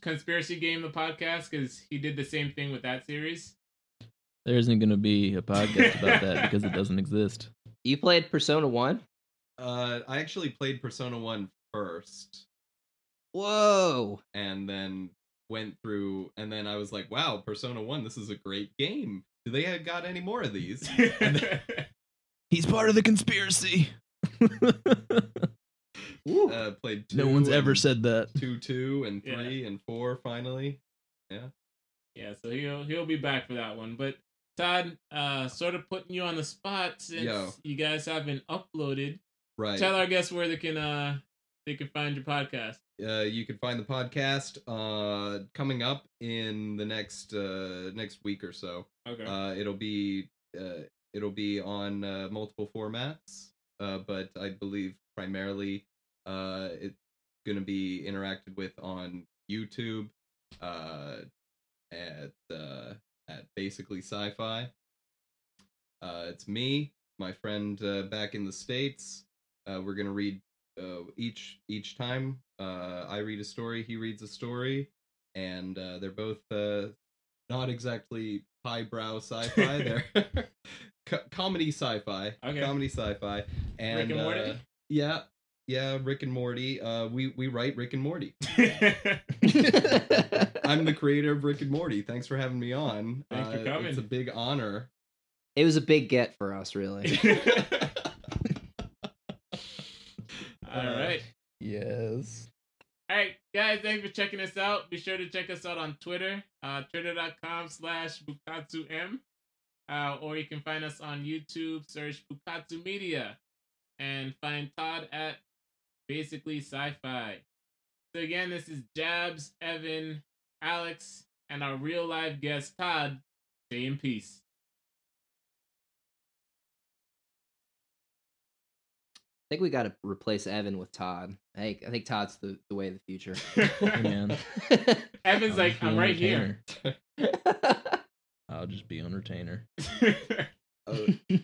conspiracy game the podcast because he did the same thing with that series. there isn't going to be a podcast about that because it doesn't exist. You played Persona 1? Uh, I actually played Persona 1 first, Whoa. and then went through, and then I was like, wow, Persona 1, this is a great game. Do they have got any more of these? And then- He's part of the conspiracy. Uh, played two no one's ever said that. two, two, and Yeah. three, and four finally. Yeah, yeah, so he'll he'll be back for that one. But Todd, uh, sort of putting you on the spot since Yo. you guys haven't uploaded. Right. Tell our guests where they can uh they can find your podcast. uh, you can find the podcast uh, coming up in the next uh, next week or so. Okay. Uh, it'll be uh, it'll be on uh, multiple formats, uh, but I believe primarily uh, it's going to be interacted with on YouTube uh, at uh, at basically sci-fi. Uh, it's me, my friend uh, back in the states. Uh, we're gonna read uh, each each time. Uh, I read a story, he reads a story, and uh, they're both uh, not exactly highbrow sci-fi. they're co- comedy sci-fi. Okay. Comedy sci-fi. And, Rick and Morty? uh, yeah, yeah, Rick and Morty. Uh, we we write Rick and Morty. I'm the creator of Rick and Morty. Thanks for having me on. Thanks for Uh, coming. It's a big honor. It was a big get for us, really. All right. Yes. All right, guys, thanks for checking us out. Be sure to check us out on Twitter, uh, twitter.com slash bukatsum. Uh, or you can find us on YouTube, search Bukatsu Media, and find Todd at Basically Sci-Fi. So again, this is Jabs, Evan, Alex, and our real live guest, Todd. Stay in peace. I think we got to replace Evan with Todd. I think, I think Todd's the, the way of the future. Evan's I'll like, I'm right here. I'll just be entertainer. Uh,